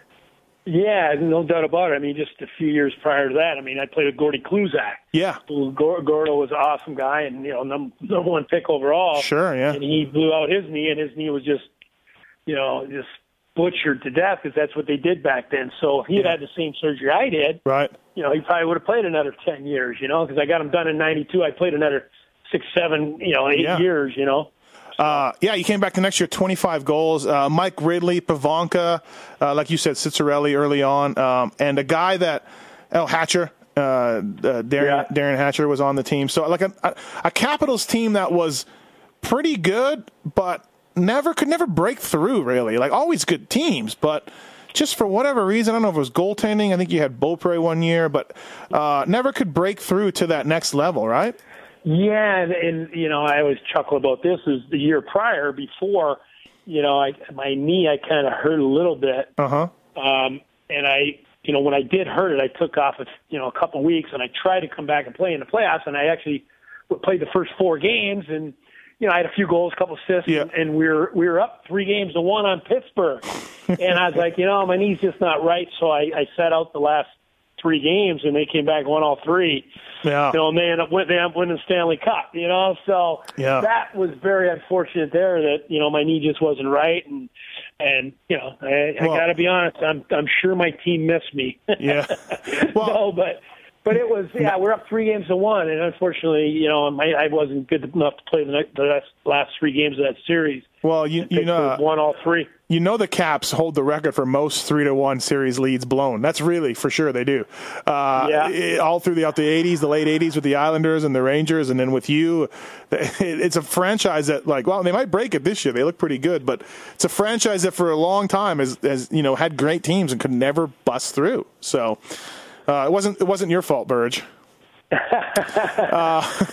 Yeah, no doubt about it. I mean, just a few years prior to that, I mean, I played with Gordy Kluzak. Yeah, Gordo was an awesome guy, and you know, num- number one pick overall. Sure, yeah. And he blew out his knee, and his knee was just, you know, just butchered to death because that's what they did back then. So if he had had the same surgery I did, right. you know, he probably would have played another ten years. You know, because I got him done in '92. I played another six, seven, you know, eight Yeah. years. You know. Uh, yeah, you came back the next year, 25 goals. Uh, Mike Ridley, Pivonka, uh, like you said, Ciccarelli early on, um, and a guy that, oh, Hatcher, uh, uh, Darren, Yeah. Darren Hatcher was on the team. So like a, a, a Capitals team that was pretty good, but never could never break through really. Like always good teams, but just for whatever reason, I don't know if it was goaltending. I think you had Beaupre one year, but uh, never could break through to that next level, right? Yeah, and, and you know, I always chuckle about this. Is the year prior, before, you know, I my knee, I kind of hurt a little bit, Uh huh. um, and I, you know, when I did hurt it, I took off, a, you know, a couple weeks, and I tried to come back and play in the playoffs, and I actually played the first four games, and you know, I had a few goals, a couple assists, Yeah. and, and we were we were up three games to one on Pittsburgh, and I was like, you know, my knee's just not right, so I, I sat out the last three games, and they came back and won all three Yeah. you know, and they end up win, they end up winning the Stanley Cup, you know. So Yeah. that was very unfortunate there that you know my knee just wasn't right, and and you know I, I got to be honest, I'm I'm sure my team missed me. Yeah. Well, no, but but it was yeah, we're up three games to one, and unfortunately, you know, my, I wasn't good enough to play the, next, the last, last three games of that series. well, you you know. Won all three. you know the Caps hold the record for most three to one series leads blown. That's really for sure they do. Uh, Yeah. it- all through the out the '80s, the late '80s with the Islanders and the Rangers, and then with you, it's a franchise that like well they might break it this year. They look pretty good, but it's a franchise that for a long time has, has you know had great teams and could never bust through. So uh, it wasn't it wasn't your fault, Burge.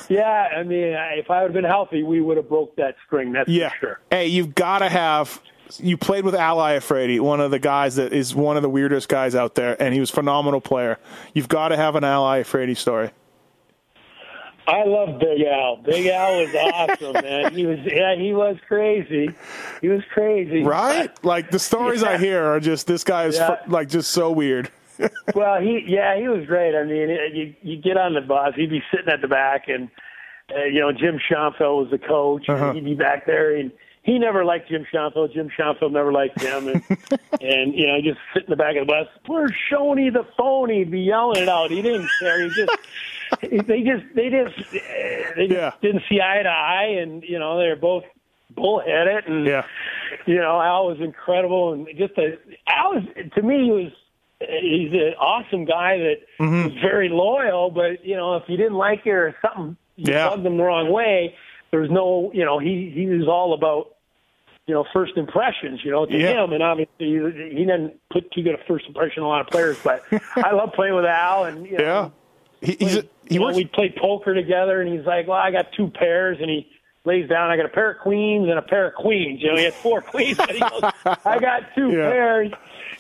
Yeah, I mean, if I would have been healthy, we would have broke that string. That's Yeah. for sure. Hey, you've got to have. You played with Al Iafrate, one of the guys that is one of the weirdest guys out there, and he was a phenomenal player. You've got to have an Al Iafrate story. I love Big Al. Big Al was awesome, man. He was yeah, he was crazy. He was crazy. Right? Like the stories I hear are just this guy is Yeah. fr- like just so weird. Well, he yeah, he was great. I mean, you you get on the bus, he'd be sitting at the back, and uh, you know Jim Schoenfeld was the coach. Uh-huh. And he'd be back there, and he never liked Jim Schoenfeld. Jim Schoenfeld never liked him, and and you know just sit in the back of the bus. Where's Shoney the phony? Be yelling it out. He didn't care. He just they just they just they just Yeah. didn't see eye to eye, and you know they're both bullheaded, and Yeah. you know, Al was incredible, and just a Al was to me he was he's an awesome guy that Mm-hmm. very loyal. But you know, if you didn't like it or something, you Yeah. him the wrong way. There was no, you know, he he was all about you know first impressions. You know, to Yeah. him, and obviously he, he didn't put too good a first impression on a lot of players. But I love playing with Al, and you know, Yeah. He, he's a, he know, works. we played poker together, and he's like, "Well, I got two pairs," and he lays down, "I got a pair of queens and a pair of queens." You know, he had four queens, but he goes, "I got two Yeah. pairs."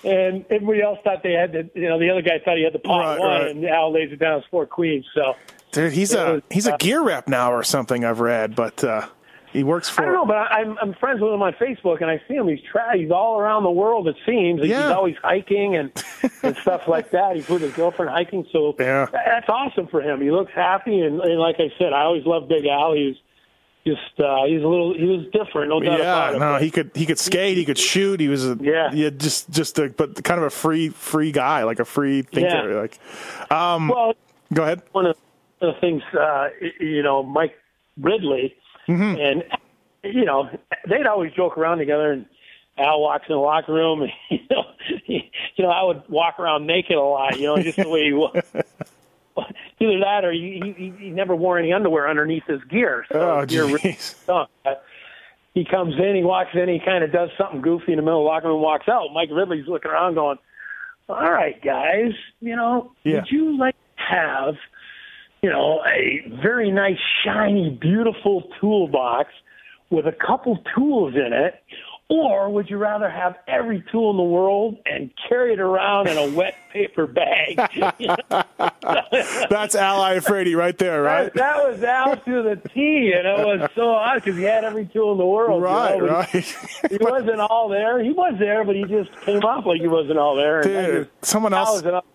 And everybody else thought they had the, you know, the other guy thought he had the pot Right, one, right. and Al lays it down as four queens. So Dude, he's it a was, he's a uh, gear rep now or something. I've read, but uh, he works for. I don't know, but I- I'm I'm friends with him on Facebook, and I see him. He's tra- he's all around the world. It seems Yeah. he's always hiking and and stuff like that. He's with his girlfriend hiking, so Yeah. that's awesome for him. He looks happy, and, and like I said, I always loved Big Al. He was just uh, he's a little he was different, no doubt Yeah, about it. no, he could he could skate, he could shoot. He was a Yeah. just just a but kind of a free free guy, like a free thinker. Yeah. Like, um, well, go ahead. one of the things, uh, you know, Mike Ridley, Mm-hmm. and you know, they'd always joke around together. And Al walks in the locker room, and you know, he, you know, I would walk around naked a lot, you know, just the way he was. either that or he, he, he never wore any underwear underneath his gear. So Oh, gear really stunk. He comes in, he walks in, he kind of does something goofy in the middle of the locker room, and walks out. Mike Ridley's looking around, going, "All right, guys, you know, Yeah. would you like to have, you know, a very nice, shiny, beautiful toolbox with a couple tools in it?" Or would you rather have every tool in the world and carry it around in a wet paper bag? That's Al Iafrate right there, right? That, that was out to the T, and it was so odd because he had every tool in the world. you Right, know, right. He, he wasn't all there. He was there, but he just came off like he wasn't all there. Dude, just- someone else, was an up-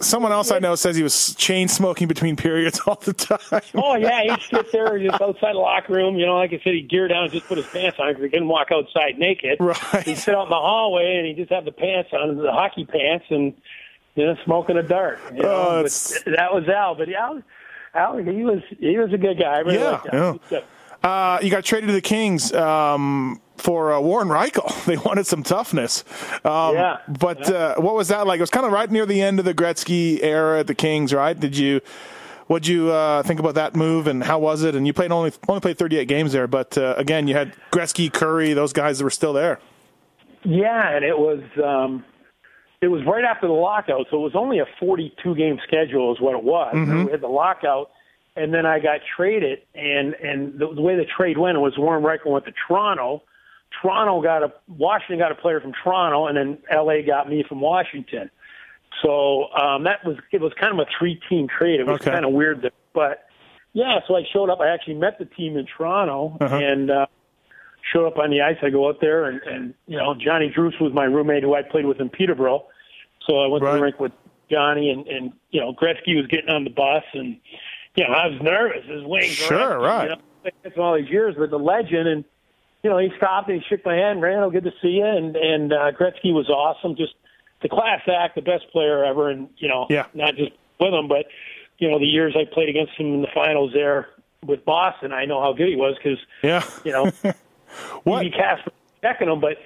someone else I know says he was chain smoking between periods all the time. Oh yeah, he'd sit there just outside the locker room. You know, like I said, he'd gear down and just put his pants on because he couldn't walk outside naked. Right. He'd sit out in the hallway and he'd just have the pants on, the hockey pants, and you know, smoking a dart. You know? Oh, But that was Al. But Al, Al, he was he was a good guy. I really Yeah, liked yeah. He was good. Uh, you got traded to the Kings um, for uh, Warren Rychel. They wanted some toughness. Um, Yeah. But Uh, what was that like? It was kind of right near the end of the Gretzky era at the Kings, right? Did you? What'd you uh, think about that move, and how was it? And you played only only played 38 games there, but uh, again, you had Gretzky, Kurri, those guys that were still there. Yeah, and it was um, it was right after the lockout, so it was only a 42 game schedule, is what it was. We had the lockout, and then I got traded, and and the, the way the trade went was Warren Rychel went to Toronto. Toronto got a Washington got a player from Toronto, and then LA got me from Washington. So um, that was it was kind of a three team trade. It was Okay. kind of weird, that, but yeah. So I showed up. I actually met the team in Toronto, Uh-huh. and. Uh, showed up on the ice. I go out there, and, and you know, Johnny Druce was my roommate who I played with in Peterborough. So I went to the rink with Johnny, and, and you know, Gretzky was getting on the bus, and you know, I was nervous as Wayne. Sure, Gretzky, right. You know, it's all these years, but the legend, and you know, he stopped and he shook my hand, Randall, good to see you, and and uh, Gretzky was awesome, just the class act, the best player ever, and you know, Yeah. not just with him, but you know, the years I played against him in the finals there with Boston, I know how good he was because Yeah. you know. What? Stevie Kasper checking him, but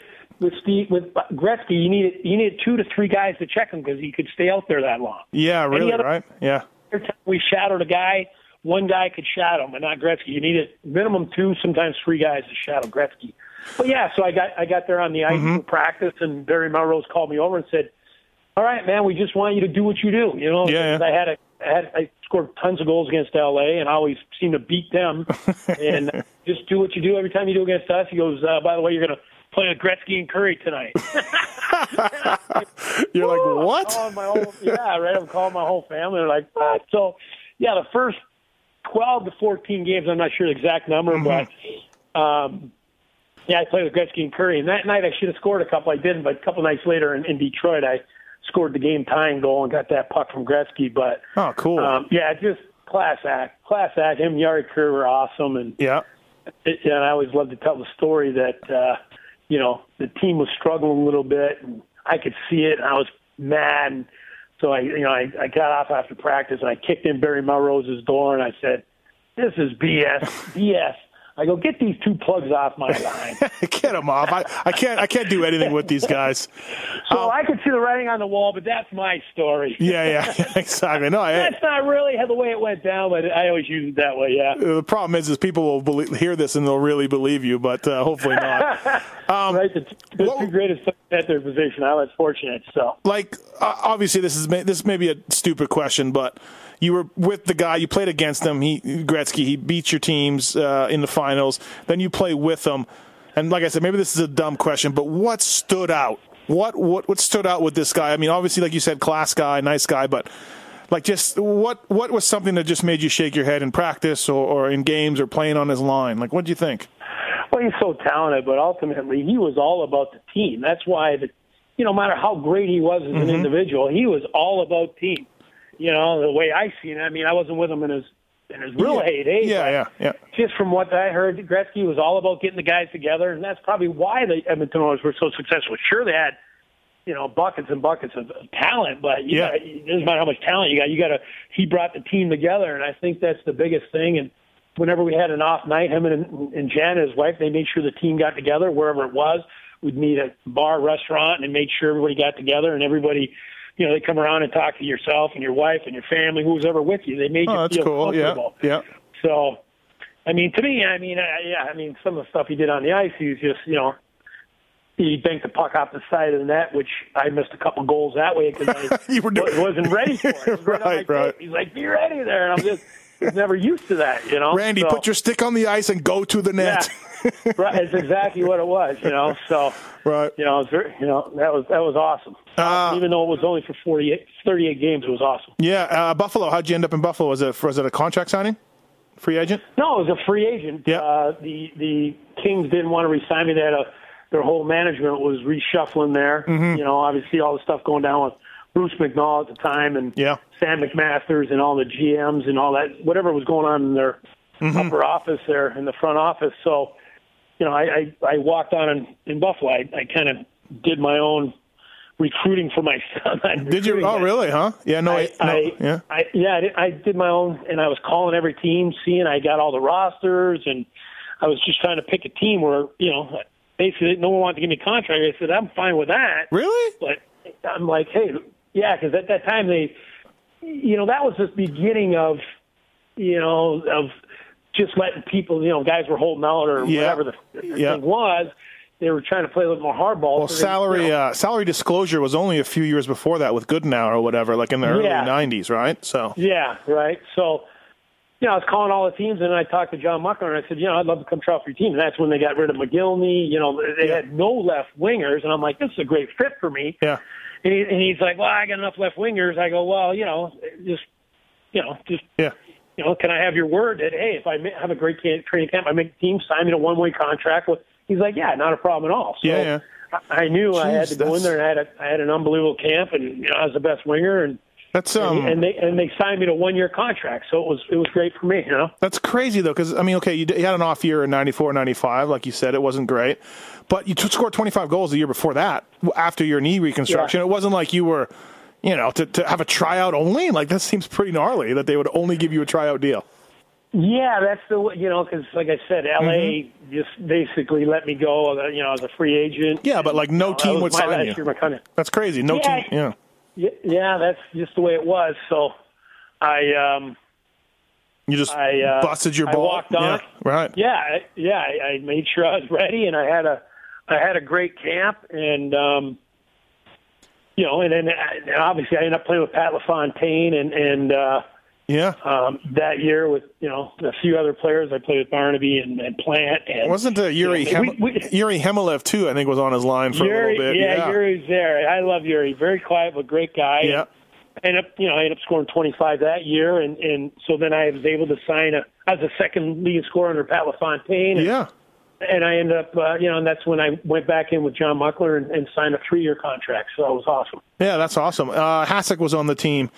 with Steve with Gretzky, you needed you needed two to three guys to check him because he could stay out there that long. Yeah, really, other- right? Yeah. Every time we shadowed a guy, one guy could shadow him, and not Gretzky. You needed minimum two, sometimes three guys to shadow Gretzky. But yeah, so I got I got there on the ice for practice, and Barry Melrose called me over and said, "All right, man, we just want you to do what you do." You know, Yeah. I had a I had I scored tons of goals against LA, and I always seemed to beat them. and just do what you do every time you do against us. He goes, uh, "By the way, you're going to play with Gretzky and Kurri tonight." You're like, I'm what? my whole, yeah, right. I'm calling my whole family. They're like, what? So, yeah, the first 12 to 14 games, I'm not sure the exact number, Mm-hmm. but um, yeah, I played with Gretzky and Kurri. And that night I should have scored a couple. I didn't, but a couple nights later in, in Detroit, I scored the game tying goal and got that puck from Gretzky. But Oh, cool. um, yeah, just class act. Class act. Him and Jari Kurri were awesome. And yeah. it, and I always love to tell the story that uh, you know the team was struggling a little bit, and I could see it, and I was mad. And so I, you know, I, I got off after practice, and I kicked in Barry Melrose's door, and I said, "This is BS, BS." I go, "Get these two plugs off my line." Get them off. I, I can't. I can't do anything with these guys. so I could see the writing on the wall, but that's my story. Yeah, yeah, exactly. No, I, That's not really how the way it went down, but I always use it that way. Yeah. the problem is, is people will believe, hear this and they'll really believe you, but uh, hopefully not. right, the, the what- two greatest at their position. I was fortunate, so. like uh, obviously this is this may be a stupid question, but you were with the guy you played against him. He Gretzky. He beat your teams uh, in the finals. Then you play with him, and like I said, maybe this is a dumb question, but what stood out? What what what stood out with this guy? I mean, obviously, like you said, class guy, nice guy, but. Like just what what was something that just made you shake your head in practice or, or in games or playing on his line? Like what do you think? Well, he's so talented, but ultimately he was all about the team. That's why the, you know, no matter how great he was as Mm-hmm. an individual, he was all about team. You know, the way I seen it. I mean, I wasn't with him in his in his real yeah. heyday. Yeah, yeah, yeah. Just from what I heard, Gretzky was all about getting the guys together, and that's probably why the Edmonton Oilers were so successful. Sure, they had you know buckets and buckets of talent, but you Yeah. it doesn't matter how much talent you got. You got to. He brought the team together, and I think that's the biggest thing. And whenever we had an off night, him and, and Jan, his wife, they made sure the team got together wherever it was. We'd meet at a bar, restaurant, and made sure everybody got together and everybody you know, they come around and talk to yourself and your wife and your family, who's ever with you. They made Oh, you that's feel cool. Yeah, comfortable. yeah. So, I mean, to me, I mean, uh, yeah, I mean, some of the stuff he did on the ice, he was just, you know, he banked the puck off the side of the net, which I missed a couple goals that way because I You were doing- wasn't ready for it. Right, right. He's like, "Be ready there," and I'm just never used to that, you know. Randy, So- put your stick on the ice and go to the net. Right. It's exactly what it was, you know. So, right. you know, it was very, you know, that was that was awesome. Uh, Even though it was only for 48, 38 games, it was awesome. Yeah, uh, Buffalo. How'd you end up in Buffalo? Was it was it a contract signing, free agent? No, it was a free agent. Yeah. Uh, the the Kings didn't want to resign me. They had a their whole management was reshuffling there. Mm-hmm. You know, obviously all the stuff going down with Bruce McNall at the time and Yeah. Sam McMaster's and all the GMs and all that whatever was going on in their Mm-hmm. upper office there in the front office. So, you know, I I, I walked on in, in Buffalo. I, I kind of did my own recruiting for my son. Did you? Oh, really? Huh? Yeah. No. I, no I, yeah. I, yeah, I did, I did my own, and I was calling every team, seeing I got all the rosters, and I was just trying to pick a team where, you know, basically no one wanted to give me a contract. I said, I'm fine with that. Really? But I'm like, hey, yeah, because at that time they, you know, that was the beginning of, you know, of just letting people, you know, guys were holding out or Yeah. whatever the Yeah. thing was. They were trying to play a little more hardball. Well, so they- salary you know, uh, salary disclosure was only a few years before that with Goodenow or whatever, like in the early Yeah. '90s, right? So Yeah, right. So, you know, I was calling all the teams, and I talked to John Muckler, and I said, you know, I'd love to come try out for your team. And that's when they got rid of Mogilny. You know, they Yeah. had no left wingers, and I'm like, this is a great fit for me. yeah, And, he, and he's like, well, I got enough left wingers. I go, well, you know, just, you know, just, yeah, you know, can I have your word that hey, if I have a great training camp, I make the team sign me a one way contract with. He's like, yeah, not a problem at all. So Yeah, yeah. I I knew I had Jeez, to go that's- in there and I had a, I had an unbelievable camp, and you know, I was the best winger, and that's um, and they and they signed me to a one year contract, so it was it was great for me, you know. That's crazy though, because I mean, okay, you, d- you had an off year in '94, '95, like you said, it wasn't great, but you t- scored 25 goals the year before that after your knee reconstruction. Yeah. It wasn't like you were, you know, to, to have a tryout only. Like that seems pretty gnarly that they would only give you a tryout deal. Yeah, that's the way- you know because like I said, LA just basically let me go, uh, you know, as a free agent. Yeah, but like no That team was would sign you. year, kind of That's crazy. No Yeah. team. Yeah. yeah, that's just the way it was. So I um You just I, uh, busted your I walked on. Yeah, right. yeah I- yeah I, I made sure I was ready, and I had a I had a great camp, and um you know, and then and obviously I ended up playing with Pat LaFontaine and and. uh Yeah. um, that year with you know a few other players. I played with Barnaby and, and Plante. And Wasn't uh, Yuri you know, Hem- we- we- Yuri Khmylev too? I think was on his line for Yuri, a little bit. yeah, Yeah. Yuri's there. I love Yuri. Very quiet but great guy. Yeah. Ended up, you know, I ended up scoring 25 that year, and and so then I was able to sign a as a second leading scorer under Pat LaFontaine. And, Yeah. And I ended up, uh, you know, and that's when I went back in with John Muckler and, and signed a three year contract. So that was awesome. Yeah, that's awesome. Uh, Hasek was on the team.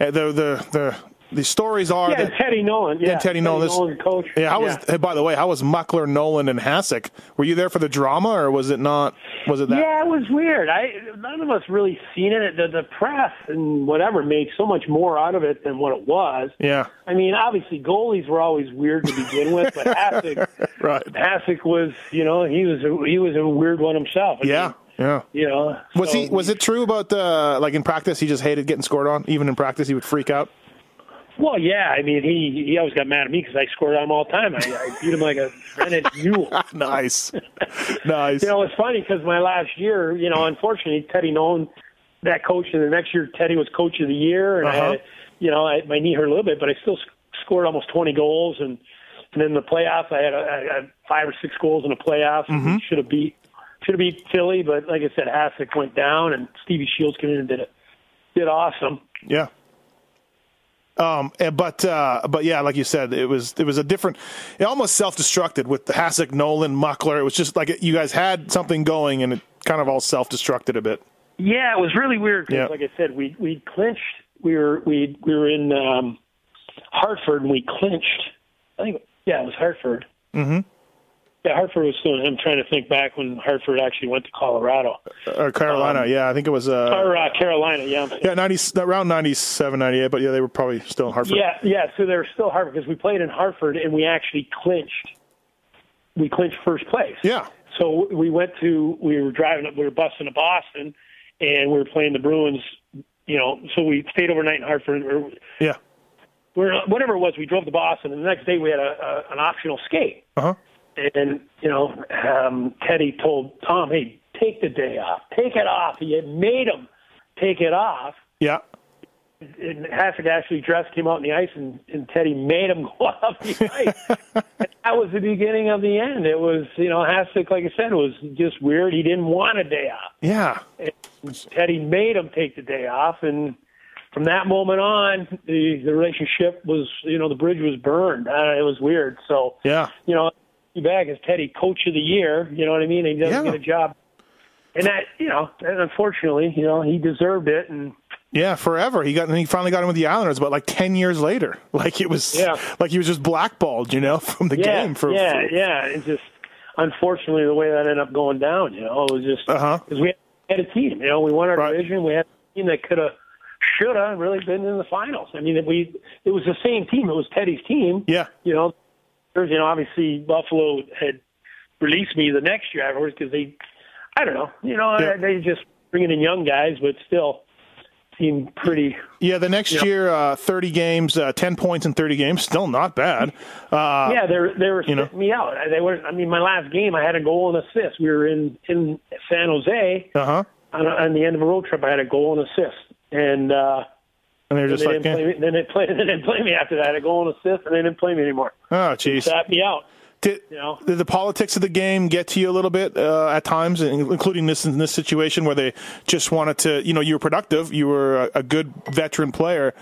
Uh, the the the the stories are Yeah, that Teddy Nolan. Yeah, Teddy Nolan, this- Nolan, coach. Yeah, how was? Hey, by the way, how was Muckler, Nolan, and Hasek? Were you there for the drama, or was it not? Was it that? Yeah, it was weird. I none of us really seen it. The, the press and whatever made so much more out of it than what it was. Yeah. I mean, obviously goalies were always weird to begin with, but Hasek, Right. Hasek was, you know, he was a, he was a weird one himself. I Yeah. mean, Yeah. you know, Was so- he? Was it true about the like in practice? He just hated getting scored on. Even in practice, he would freak out. Well, yeah. I mean, he he always got mad at me because I scored on him all the time. I, I beat him like a rented mule. nice, nice. You know, it's funny because my last year, you know, unfortunately, Teddy Nolan, that coach, and the next year Teddy was coach of the year, and I Uh-huh. had, you know, I, my knee hurt a little bit, but I still scored almost 20 goals, and and then in the playoffs, I had, a, I had five or six goals in the playoffs. Mm-hmm. Should have beat should have beat Philly, but like I said, Hasek went down, and Stevie Shields came in and did it. Did awesome. Yeah. Um, eh, but uh, but yeah, like you said, it was it was a different. It almost self destructed with the Hasek, Nolan, Muckler. It was just like you guys had something going, and it kind of all self destructed a bit. Yeah, it was really weird. 'cause Yeah. Like I said, we we clinched. We were we we were in um, Hartford and we clinched. I think yeah, it was Hartford. Mm-hmm. Yeah, Hartford was still. I'm trying to think back when Hartford actually went to Colorado Or Carolina, yeah, I think it was. Uh, or uh, Carolina. Yeah, yeah, ninety around 97, 98, But yeah, they were probably still in Hartford. yeah, yeah. So they were still Hartford because we played in Hartford and we actually clinched. We clinched first place. Yeah. So we went to. We were driving up. We were busing to Boston, and we were playing the Bruins you know, so we stayed overnight in Hartford. Or, Yeah. we're, whatever it was, we drove to Boston, and the next day we had a, a an optional skate. Uh huh. And you know, um, Teddy told Dom, "Hey, take the day off. Take it off." He had made him take it off. Yeah. And Hasek actually dressed came out in the ice, and, and Teddy made him go off the ice. that was the beginning of the end. It was, you know, Hasek, like I said, was just weird. He didn't want a day off. Yeah. And Teddy made him take the day off, and from that moment on, the the relationship was, you know, the bridge was burned. Uh, it was weird. So, Yeah. you know, too bad as Teddy Coach of the Year. You know what I mean? He doesn't Yeah. get a job, and that, you know, and unfortunately, you know, he deserved it, and Yeah, forever. He got and he finally got him with the Islanders, but like ten years later, like it was, Yeah. like he was just blackballed, you know, from the yeah, game. For yeah, for- yeah. It's just unfortunately the way that ended up going down. You know, it was just Uh-huh. because we had a team. You know, we won our Right. division. We had a team that could have, should have really been in the finals. I mean, we it was the same team. It was Teddy's team. yeah, You know, you know obviously Buffalo had released me the next year afterwards because they, I don't know, you know, Yeah. they just bringing in young guys, but still seemed pretty. yeah. The next year, uh, thirty games, uh, ten points in thirty games, still not bad. Uh, yeah, they were they were you know. me out. They were. I mean, my last game, I had a goal and assist. We were in in San Jose Uh huh. on, on the end of a road trip. I had a goal and assist, and uh, And they're then just they like, didn't play eh. me. Then they. Then they didn't play me after that. I goal and assist, and they didn't play me anymore. oh, jeez. Sat me out. Did, You know. did the politics of the game get to you a little bit uh, at times, including this in this situation where they just wanted to, you know, you were productive, you were a, a good veteran player,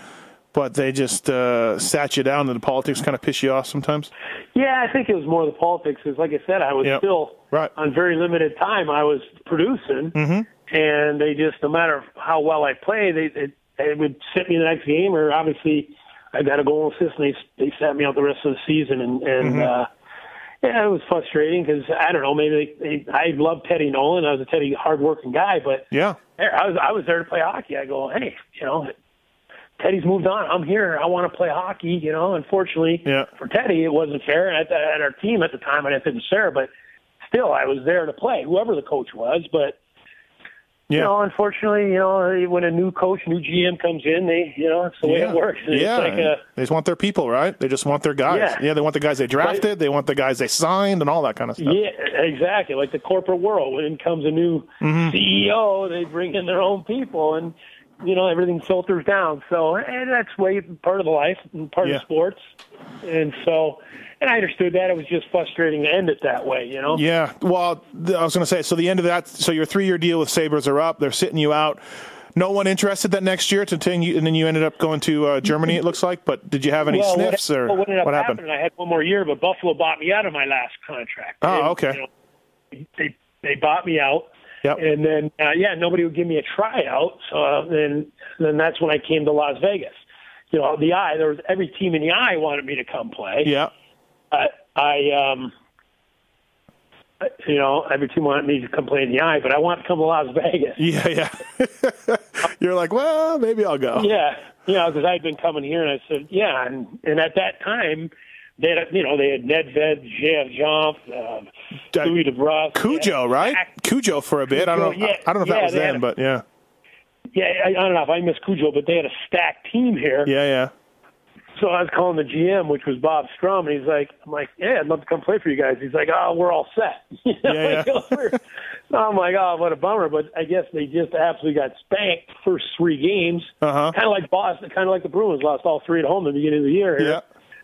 but they just uh, sat you down, and the politics kind of piss you off sometimes. Yeah, I think it was more the politics. Because, like I said, I was Yep. still Right. on very limited time. I was producing, Mm-hmm. and they just, no matter how well I play, they they, they would sit me the next game, or obviously I got a goal assist, and they they sat me out the rest of the season, and and. Mm-hmm. uh yeah, it was frustrating because I don't know. Maybe they, they, I love Teddy Nolan. I was a Teddy hardworking guy, but Yeah, I was I was there to play hockey. I go, hey, you know, Teddy's moved on. I'm here. I want to play hockey. You know, unfortunately Yeah. for Teddy, it wasn't fair. And at, at our team at the time, I didn't think it was fair, but still, I was there to play, whoever the coach was. But yeah. you know, unfortunately, you know, when a new coach, new GM comes in, they, you know, it's the way yeah. it works. It's yeah. like a, they just want their people, right? They just want their guys. Yeah. they want the guys they drafted, they want the guys they signed, and all that kind of stuff. Yeah, exactly. Like the corporate world, when in comes a new Mm-hmm. CEO, they bring in their own people, and you know everything filters down. So, and that's way part of the life and part Yeah. of sports. And so, and I understood that it was just frustrating to end it that way. You know. Yeah. Well, I was going to say, so the end of that, so your three year deal with Sabres are up. They're sitting you out. No one interested that next year to continue, and then you ended up going to uh, Germany, it looks like. But did you have any well, sniffs what, or well, what up happened? happening? I had one more year, but Buffalo bought me out of my last contract. Oh, And, okay. you know, they they bought me out. Yep. And then, uh, yeah, nobody would give me a tryout. So uh, then, then that's when I came to Las Vegas. You know, the I there was every team in the eye wanted me to come play. Yeah. I, I um, you know, every team wanted me to come play in the I, but I want to come to Las Vegas. Yeah. Yeah. You're like, well, maybe I'll go. Yeah, you know, because I'd been coming here, and I said, yeah, and and at that time, they had, you know, they had Nedved, Jeff Jomp, uh, Uh, Louis DeBrusk, Cujo, right? Cujo for a bit. I don't know. Yeah, I don't know if that was then, a- but yeah. Yeah, I, I don't know if I miss Cujo, but they had a stacked team here. Yeah. Yeah. So I was calling the GM, which was Bob Strumm, and he's like, I'm like, yeah, I'd love to come play for you guys. He's like, oh, we're all set. You know, Yeah, yeah. so I'm like, oh, what a bummer. But I guess they just absolutely got spanked first three games. Uh-huh. Kind of like Boston, kind of like the Bruins lost all three at home at the beginning of the year. Yeah.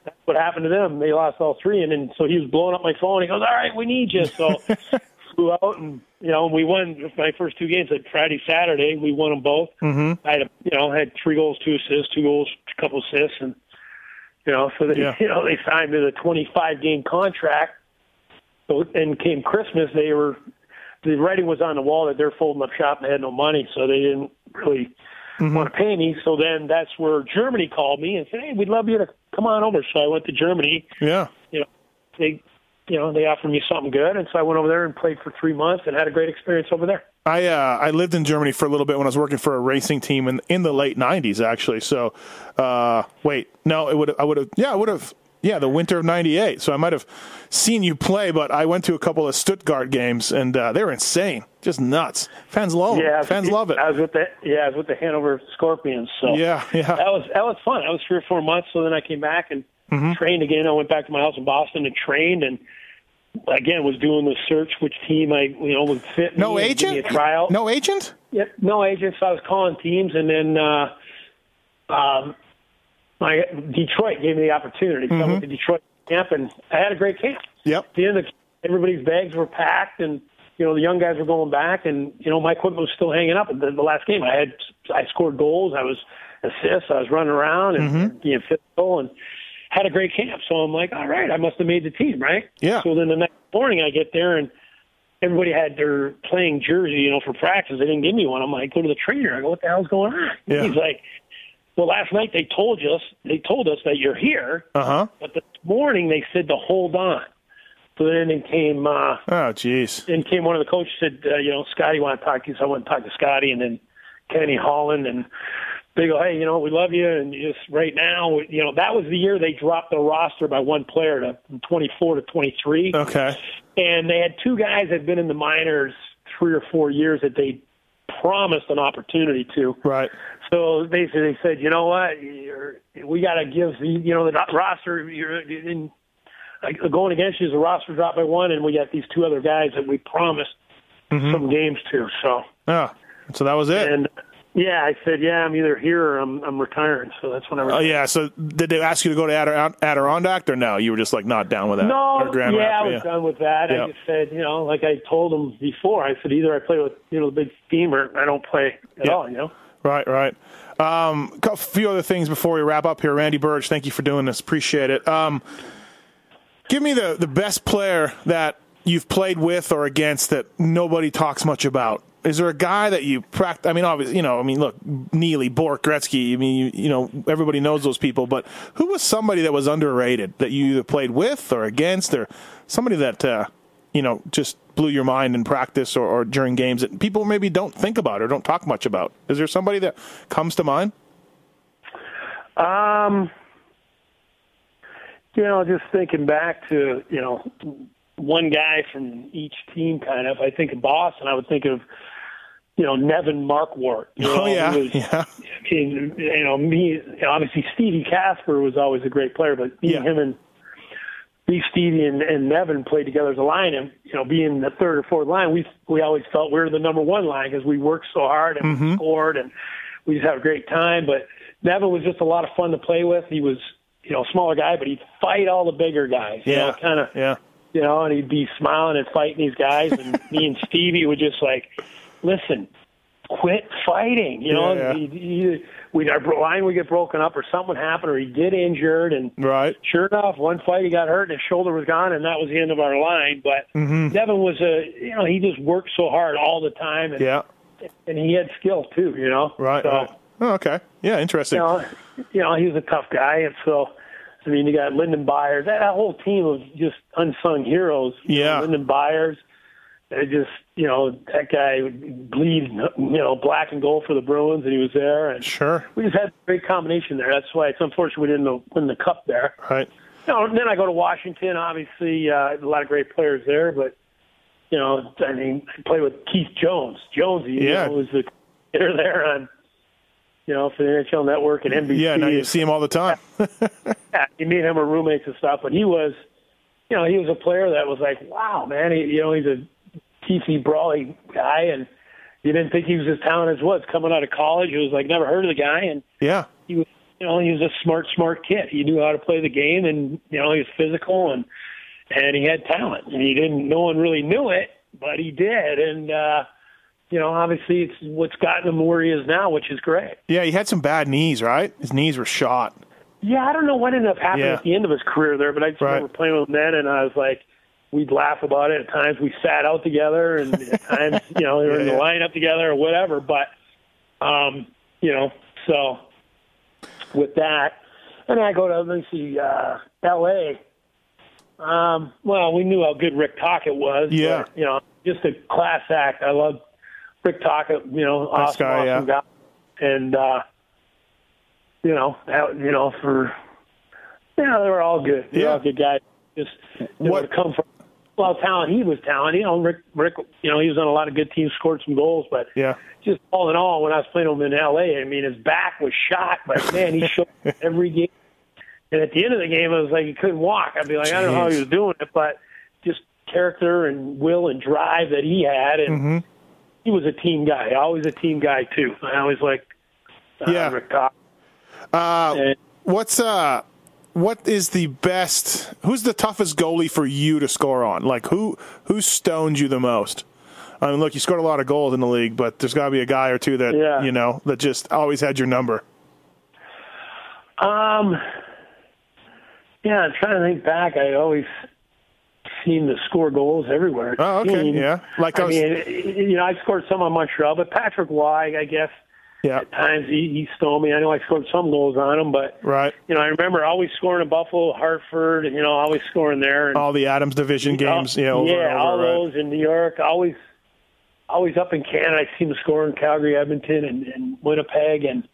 That's what happened to them. They lost all three, and then so he was blowing up my phone. He goes, "All right, we need you." So flew out, and you know, we won my first two games. Like Friday, Saturday, we won them both. Mm-hmm. I had, a, you know, had three goals, two assists, two goals, a couple assists, and you know, so they, Yeah. you know, they signed to a 25 game contract. So, and came Christmas, they were the writing was on the wall that they're folding up shop and had no money, so they didn't really mm-hmm. want to pay me. So then that's where Germany called me and said, "Hey, we'd love you to come on over." So I went to Germany. Yeah. You know, they, you know, they offered me something good, and so I went over there and played for three months and had a great experience over there. I uh, I lived in Germany for a little bit when I was working for a racing team in in the late '90s, actually. So, uh, wait, no, it would I would have yeah I would have Yeah, the winter of '98. So I might have seen you play, but I went to a couple of Stuttgart games, and uh, they were insane, just nuts. Fans love, yeah, fans love it. I was with the yeah, I was with the Hannover Scorpions. So yeah, yeah, that was that was fun. That was three or four months. So then I came back and mm-hmm. trained again. I went back to my house in Boston and trained, and again was doing the search which team I you know would fit. No agent. trial. No agent. Yep, no agent. So I was calling teams, and then. uh um, my Detroit gave me the opportunity. So mm-hmm. I went to Detroit camp, and I had a great camp. Yep. At the end of the, everybody's bags were packed, and you know the young guys were going back, and you know my equipment was still hanging up. At the, the last game, I had I scored goals, I was assists, I was running around and mm-hmm. being physical, and had a great camp. So I'm like, all right, I must have made the team, right? Yeah. So then the next morning, I get there and everybody had their playing jersey, you know, for practice. They didn't give me one. I'm like, go to the trainer. I go, what the hell's going on? Yeah. He's like, well, last night they told us they told us that you're here, uh-huh. but this morning they said to hold on. So then in came uh, oh jeez. Then came one of the coaches said, uh, you know, Scotty want to talk to you. So I went and talked to Scotty, and then Kenny Holland, and they go, hey, you know, we love you, and just right now, you know, that was the year they dropped the roster by one player to 24 to 23. Okay. And they had two guys that had been in the minors three or four years that they promised an opportunity to. Right. So basically, they said, you know what, you're, we got to give the you know the roster. You're in, going against you is a roster drop by one, and we got these two other guys that we promised mm-hmm. some games to. So yeah, so that was it. And yeah, I said, yeah, I'm either here or I'm I'm retiring. So that's when I. Oh yeah. So did they ask you to go to Adirondack or no? You were just like not down with that. No, yeah, I was yeah. done with that. I just said, you know, like I told them before, I said either I play with you know the big team or I don't play at all. You know. Right, right. Um, a few other things before we wrap up here. Randy Burge, thank you for doing this. Appreciate it. Um, give me the, the best player that you've played with or against that nobody talks much about. Is there a guy that you practice? I mean, obviously, you know, I mean, look, Neely, Bourque, Gretzky. I mean, you, you know, everybody knows those people. But who was somebody that was underrated that you either played with or against, or somebody that uh, you know just blew your mind in practice or, or during games that people maybe don't think about or don't talk much about? Is there somebody that comes to mind? Um, you know, just thinking back to you know one guy from each team, kind of. I think of Boston. I would think of you know Nevin Markwart. You know, oh yeah, was, yeah. you know me. Obviously, Stevie Kasper was always a great player, but me yeah. him and me, Stevie, and, and Nevin played together as a line, and you know, being the third or fourth line, we we always felt we were the number one line because we worked so hard and mm-hmm. we scored, and we just had a great time. But Nevin was just a lot of fun to play with. He was, you know, a smaller guy, but he'd fight all the bigger guys. Yeah, you know, kind of. Yeah. You know, and he'd be smiling and fighting these guys, and me and Stevie would just like, listen, quit fighting. You know, yeah, yeah. He, he, we our line would get broken up, or something would happen, or he'd get injured, and right. Sure enough, one fight he got hurt, and his shoulder was gone, and that was the end of our line. But mm-hmm. Nevin was a, you know, he just worked so hard all the time, and yeah, and he had skill too. You know, right. So, right. Oh, okay. Yeah, interesting. You know, you know, he was a tough guy, and so. I mean, you got Lyndon Byers. That, that whole team of just unsung heroes. Yeah. Know, Lyndon Byers, it just you know that guy would bleed you know black and gold for the Bruins, and he was there. And sure, we just had a great combination there. That's why it's unfortunate we didn't win the cup there. Right. You know, then I go to Washington. Obviously, uh, a lot of great players there, but you know, I mean, I played with Keith Jones. Jones, you yeah. know, was the hitter there on. You know, for the NHL Network and NBC. Yeah, now you see him all the time. yeah, you meet him or roommates and stuff, but he was, you know, he was a player that was like, wow, man. He, you know, he's a TC Brawley guy, and you didn't think he was as talented as was coming out of college. It was like never heard of the guy, and yeah, he was you know he was a smart smart kid. He knew how to play the game, and you know he was physical and and he had talent, and he didn't. No one really knew it, but he did, and. uh you know, obviously it's what's gotten him where he is now, which is great. Yeah, he had some bad knees, right? His knees were shot. Yeah, I don't know what ended up happening Yeah. at the end of his career there, but I just Right. remember playing with him then, and I was like, we'd laugh about it. At times we sat out together, and at times, you know, we were in the Yeah, yeah. lineup together or whatever. But, um, you know, so with that, and I go to let me see, uh, L.A. Um, well, we knew how good Rick Tocchet was. Yeah. but, you know, just a class act. I love Rick Tocchet. You know, Nice awesome, guy, awesome yeah. guy, and uh, you know, out, you know, for Yeah, they were all good. They were Yeah. all good guys. Just you What- come from well talent. He was talented. You know, Rick. Rick. You know, he was on a lot of good teams, scored some goals, but Yeah. just all in all, when I was playing him in L.A., I mean, his back was shot, but man, he showed every game. And at the end of the game, I was like, he couldn't walk. I'd be like, I don't know how he was doing it, but just character and will and drive that he had, and Mm-hmm. he was a team guy. Always a team guy too. I always like uh, Yeah. Rick Cox. Uh, And- what's uh, what is the best? Who's the toughest goalie for you to score on? Like who who stoned you the most? I mean, look, you scored a lot of goals in the league, but there's got to be a guy or two that Yeah. you know that just always had your number. Um, yeah, I'm trying to think back. I always seem to score goals everywhere. Oh, okay, seemed. yeah. Like I I was- mean, you know, I scored some on Montreal, but Patrick Roy, I guess Yeah, at times he, he stole me. I know I scored some goals on him, but right. you know, I remember always scoring in Buffalo, Hartford, you know, always scoring there. And, All the Adams Division games, yeah, over yeah, and all over, right? those in New York. Always, always up in Canada. I seem him score in Calgary, Edmonton, and, and Winnipeg, and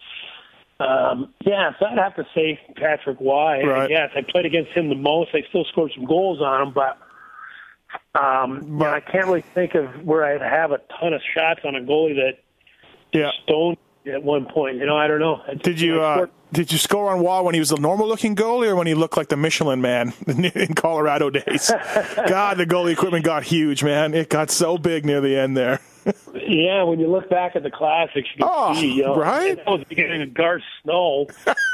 um, yeah. So I'd have to say Patrick Roy. I Right. guess I played against him the most. I still scored some goals on him, but. Um, But- I can't really think of where I'd have a ton of shots on a goalie that Yeah. stoned at one point. You know, I don't know. Did you uh, did you score on Roy when he was a normal looking goalie or when he looked like the Michelin man in Colorado days? God, the goalie equipment got huge, man. It got so big near the end there. Yeah, when you look back at the classics, you can Oh, see, you know, right? That was beginning of Garth Snow,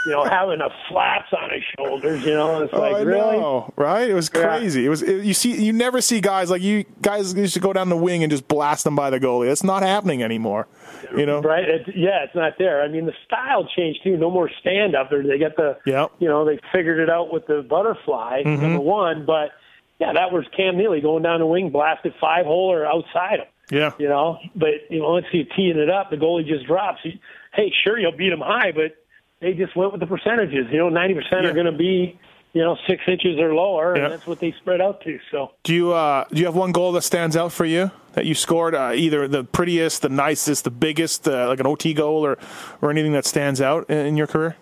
you know, having the flaps on his shoulders, you know, it's like oh, I really. know, right? It was Yeah. crazy. It was it, you see you never see guys like you guys used to go down the wing and just blast them by the goalie. It's not happening anymore. You know? Right? It, yeah, it's not there. I mean, the style changed too. No more stand up. They got the, Yep. you know, they figured it out with the butterfly Mm-hmm. number one. But yeah, that was Cam Neely going down the wing, blasted five hole or outside him. Yeah. you know. But you know, once you teeing it up, the goalie just drops. You- Hey, sure, you'll beat them high, but they just went with the percentages. You know, ninety percent Yeah. are going to be, you know, six inches or lower, Yeah. and that's what they spread out to. So Do you uh do you have one goal that stands out for you that you scored? Uh, either the prettiest, the nicest, the biggest, uh, like an OT goal, or or anything that stands out in, in your career?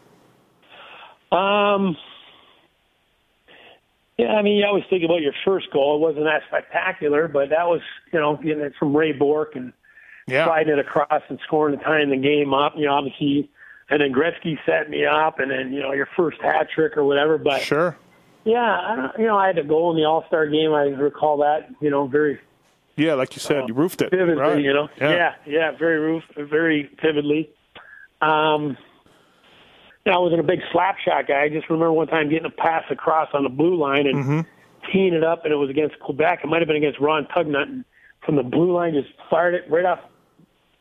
Um, yeah, I mean, you always think about your first goal. It wasn't that spectacular, but that was, you know, getting it from Ray Bourque and Yeah. sliding it across and scoring and tying the game up. You know, obviously, and then Gretzky set me up, and then you know your first hat trick or whatever. But Sure. yeah, I don't, you know, I had a goal in the All Star game. I recall that, you know, very Yeah, like you said, you roofed it. vividly. right. You know, Yeah. yeah, yeah, very roof, very vividly. Um, you know, I wasn't a big slap shot guy. I just remember one time getting a pass across on the blue line and Mm-hmm. teeing it up, and it was against Quebec. It might have been against Ron Tugnutt, and from the blue line, just fired it right off,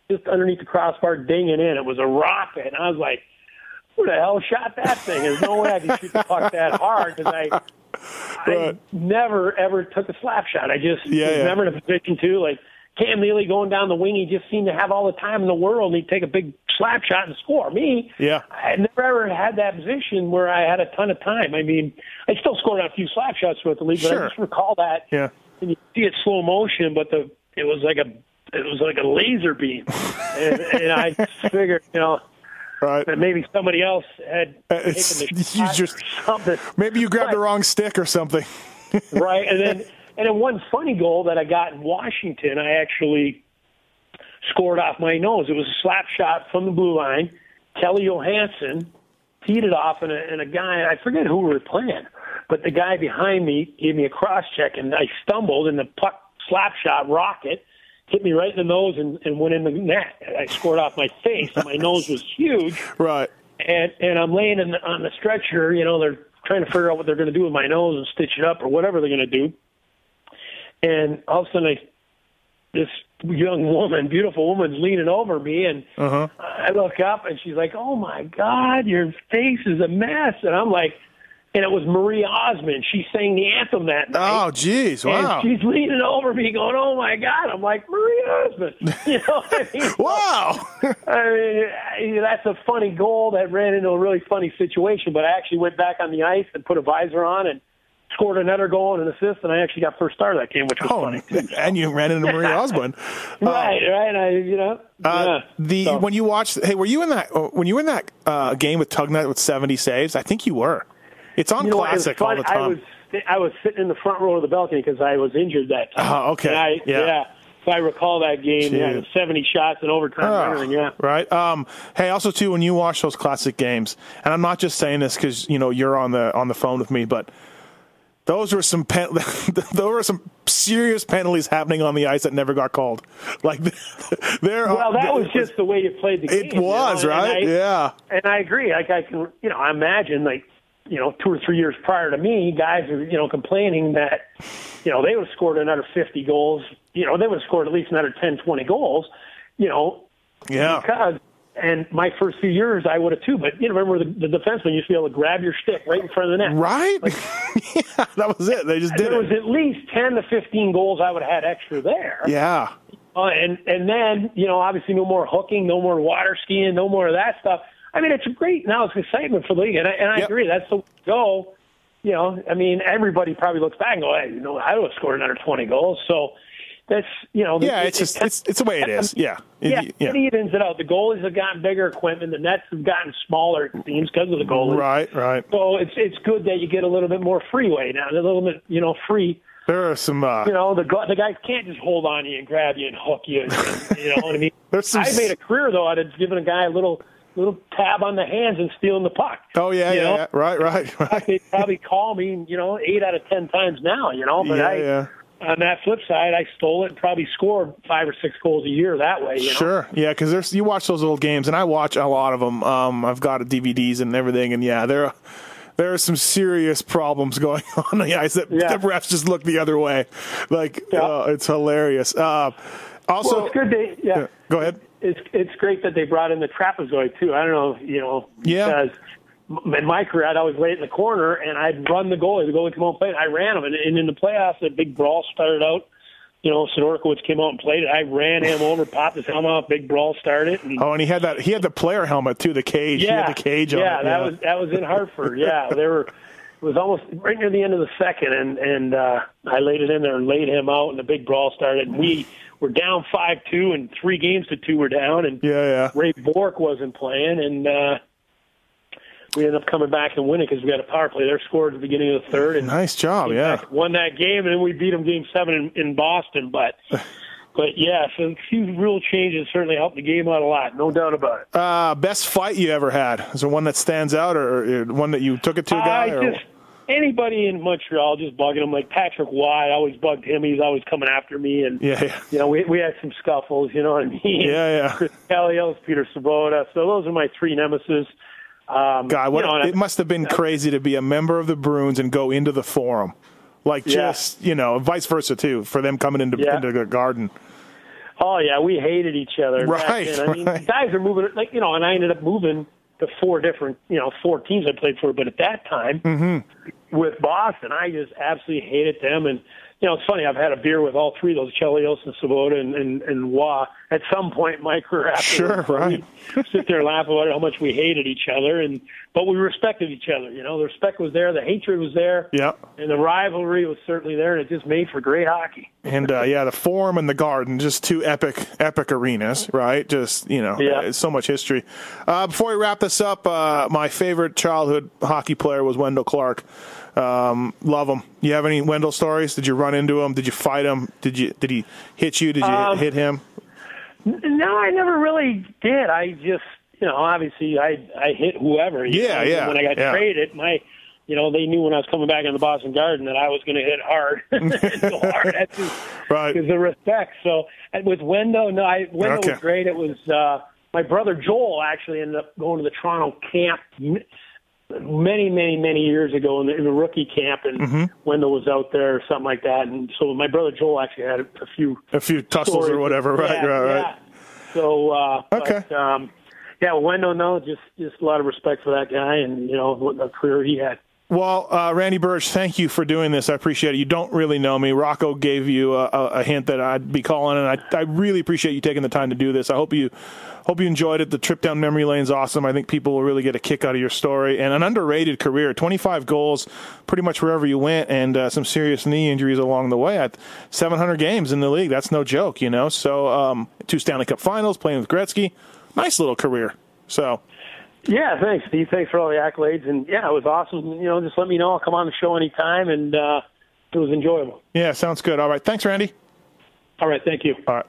just underneath the crossbar, dinging in. It was a rocket, and I was like. Who the hell shot that thing? There's no way I can shoot the puck that hard because I I Right. never ever took a slap shot. I just Yeah, was yeah. never in a position to. Like Cam Neely going down the wing, he just seemed to have all the time in the world. and He'd take a big slap shot and score. Me, Yeah. I never ever had that position where I had a ton of time. I mean, I still scored on a few slap shots throughout the league, but Sure. I just recall that. Yeah. And you see it slow motion, but the it was like a it was like a laser beam, and, and I figured, you know. Right. That maybe somebody else had Uh, taken the you shot just- or something. Maybe you grabbed the wrong stick or something. right? And then and then one funny goal that I got in Washington, I actually scored off my nose. It was a slap shot from the blue line. Calle Johansson teed it off, and a, and a guy I forget who we were playing, but the guy behind me gave me a cross check, and I stumbled, and the puck slap shot rocket hit me right in the nose and, and went in the net. I scored off my face, and my nose was huge Right. and and I'm laying in the, on the stretcher. You know, they're trying to figure out what they're going to do with my nose and stitch it up or whatever they're going to do. And all of a sudden, I, this young woman, beautiful woman's leaning over me, and Uh-huh. I look up, and she's like, "Oh my God, your face is a mess." And I'm like, and it was Marie Osmond. She sang the anthem that night. Oh, geez. Wow. And she's leaning over me, going, "Oh my God!" I'm like, "Marie Osmond," you know. I mean? Wow. I mean, that's a funny goal that ran into a really funny situation. But I actually went back on the ice and put a visor on and scored another goal and an assist, and I actually got first star that game, which was oh, funny. Too. and you ran into Marie Osborne. right, right. I, you know, Uh, yeah. the So- when you watched, hey, were you in that? uh, When you were in that uh, game with Tugnutt with seventy saves? I think you were. It's on you know, classic it all the time. I was I was sitting in the front row of the balcony because I was injured that time. Oh, okay. And I, Yeah. So I recall that game. Yeah, seventy shots in overtime. Oh, and. Yeah. Right. Um, hey, also too, when you watch those classic games, and I'm not just saying this because you know you're on the on the phone with me, but those were some pen- those were some serious penalties happening on the ice that never got called. Like there. Well, that was just the way you played the game. It you was know, and right. I- yeah. And I agree. Like I can, you know, I imagine like, you know, two or three years prior to me, guys are, you know, complaining that, you know, they would have scored another 50 goals. You know, they would have scored at least another 10, 20 goals. You know, Yeah. because and my first few years I would have too. But you know, remember the, the defenseman used to be able to grab your stick right in front of the net. Right. yeah, that was it. They just did There it. was at least 10 to 15 goals I would have had extra there. Yeah. Uh, and and then you know obviously no more hooking, no more water skiing, no more of that stuff. I mean it's a great now it's excitement for the league, and I, and I Yep. agree that's the way to go. You know, I mean everybody probably looks back and go, hey, you know, I would have scored another twenty goals. So that's you know, Yeah. it- It's just it's it's the way it is. Yeah. Yeah, yeah. it evens it out. The goalies have gotten bigger equipment, the nets have gotten smaller it seems because of the goalies. Right. Right. So it's it's good that you get a little bit more freeway now, a little bit you know free There are some. Uh, you know, the the guys can't just hold on to you and grab you and hook you. And, you know what I mean? There's some I made a career though out of giving a guy a little little tab on the hands and stealing the puck. oh yeah. Yeah, yeah. Right. Right. Right. They probably call me, you know, eight out of ten times now. You know, but Yeah. I, Yeah. On that flip side, I stole it and probably scored five or six goals a year that way. You know? Sure, yeah, because there's you watch those old games, and I watch a lot of them. Um, I've got DVDs and everything, and yeah, there there are some serious problems going on the ice that Yeah. the refs just look the other way. Like Yeah. uh, it's hilarious. Uh, also, Well, it's good. They, yeah, Yeah, go ahead. It's it's great that they brought in the trapezoid too. I don't know, you know, Yeah. because in my career I'd always lay it in the corner and I'd run the goalie. The goalie come out and play it. I ran him, and, and in the playoffs, a big brawl started out. You know, Sidorkiewicz came out and played it. I ran him over, popped his helmet off, big brawl started. And, oh, and he had that he had the player helmet too, the cage. he yeah, had the cage on yeah, it. that was that was in Hartford. Yeah, they were. It was almost right near the end of the second, and and uh, I laid it in there and laid him out, and the big brawl started. And we were down five two, and three games to two were down, and yeah, yeah. Ray Bourque wasn't playing, and uh, we ended up coming back and winning because we got a power play. They scored at the beginning of the third, and Nice job, yeah. won that game, and then we beat them game seven in, in Boston. But but yeah, so a few rule changes certainly helped the game out a lot, no doubt about it. Uh, best fight you ever had? Is there one that stands out, or, or one that you took it to a guy? I just anybody in Montreal just bugging him like Patrick Watt. I always bugged him. He's always coming after me, and yeah, yeah, you know we we had some scuffles. You know what I mean? yeah, yeah. Chris Chelios, Peter Svoboda. So those are my three nemesis. Um, God, what you know, it must have been crazy to be a member of the Bruins and go into the forum, like Yeah. just you know, vice versa too, for them coming into Yeah. into the garden. Oh yeah, we hated each other. Right. I mean, right. guys are moving like you know, and I ended up moving to four different, you know, four teams I played for. But at that time, Mm-hmm. with Boston, I just absolutely hated them. And you know, it's funny. I've had a beer with all three of those Chelios and Svoboda and and, and Wah at some point in my career. Sure, right. Sit there and laugh about how much we hated each other, and but we respected each other. You know, the respect was there, the hatred was there, Yeah, and the rivalry was certainly there, and it just made for great hockey. and uh, yeah, the forum and the garden, just two epic epic arenas, right? Just you know, Yeah. it's so much history. Uh, before we wrap this up, uh, my favorite childhood hockey player was Wendel Clark. Um, love him. You have any Wendel stories? Did you run into him? Did you fight him? Did you did he hit you? Did you Um, hit him? No, I never really did. I just, you know, obviously I I hit whoever. Yeah, know, yeah, When I got yeah. traded, my, you know, they knew when I was coming back in the Boston Garden that I was going to hit hard, go hard. That's just Right. because of respect. So with Wendel, no, I Wendel Okay. was great. It was uh, my brother Joel actually ended up going to the Toronto camp many, many, many years ago in the, in the rookie camp, and Mm-hmm. Wendel was out there or something like that. And so my brother Joel actually had a, a few A few tussles or whatever, right? Yeah, right, right. yeah. So uh, Okay. But, um, yeah, Wendel, no, just just a lot of respect for that guy, and you know what a career he had. Well, uh, Randy Burridge, thank you for doing this. I appreciate it. You don't really know me. Rocco gave you a, a, hint that I'd be calling, and I, I really appreciate you taking the time to do this. I hope you hope you enjoyed it. The trip down memory lane is awesome. I think people will really get a kick out of your story and an underrated career. Twenty five goals, pretty much wherever you went, and uh, some serious knee injuries along the way. At seven hundred games in the league, that's no joke, you know. So um, two Stanley Cup Finals, playing with Gretzky, nice little career. So. Yeah, thanks, Steve. Thanks for all the accolades, and yeah, it was awesome. You know, just let me know. I'll come on the show anytime, and uh, it was enjoyable. Yeah, sounds good. All right, thanks, Randy. All right, thank you. All right.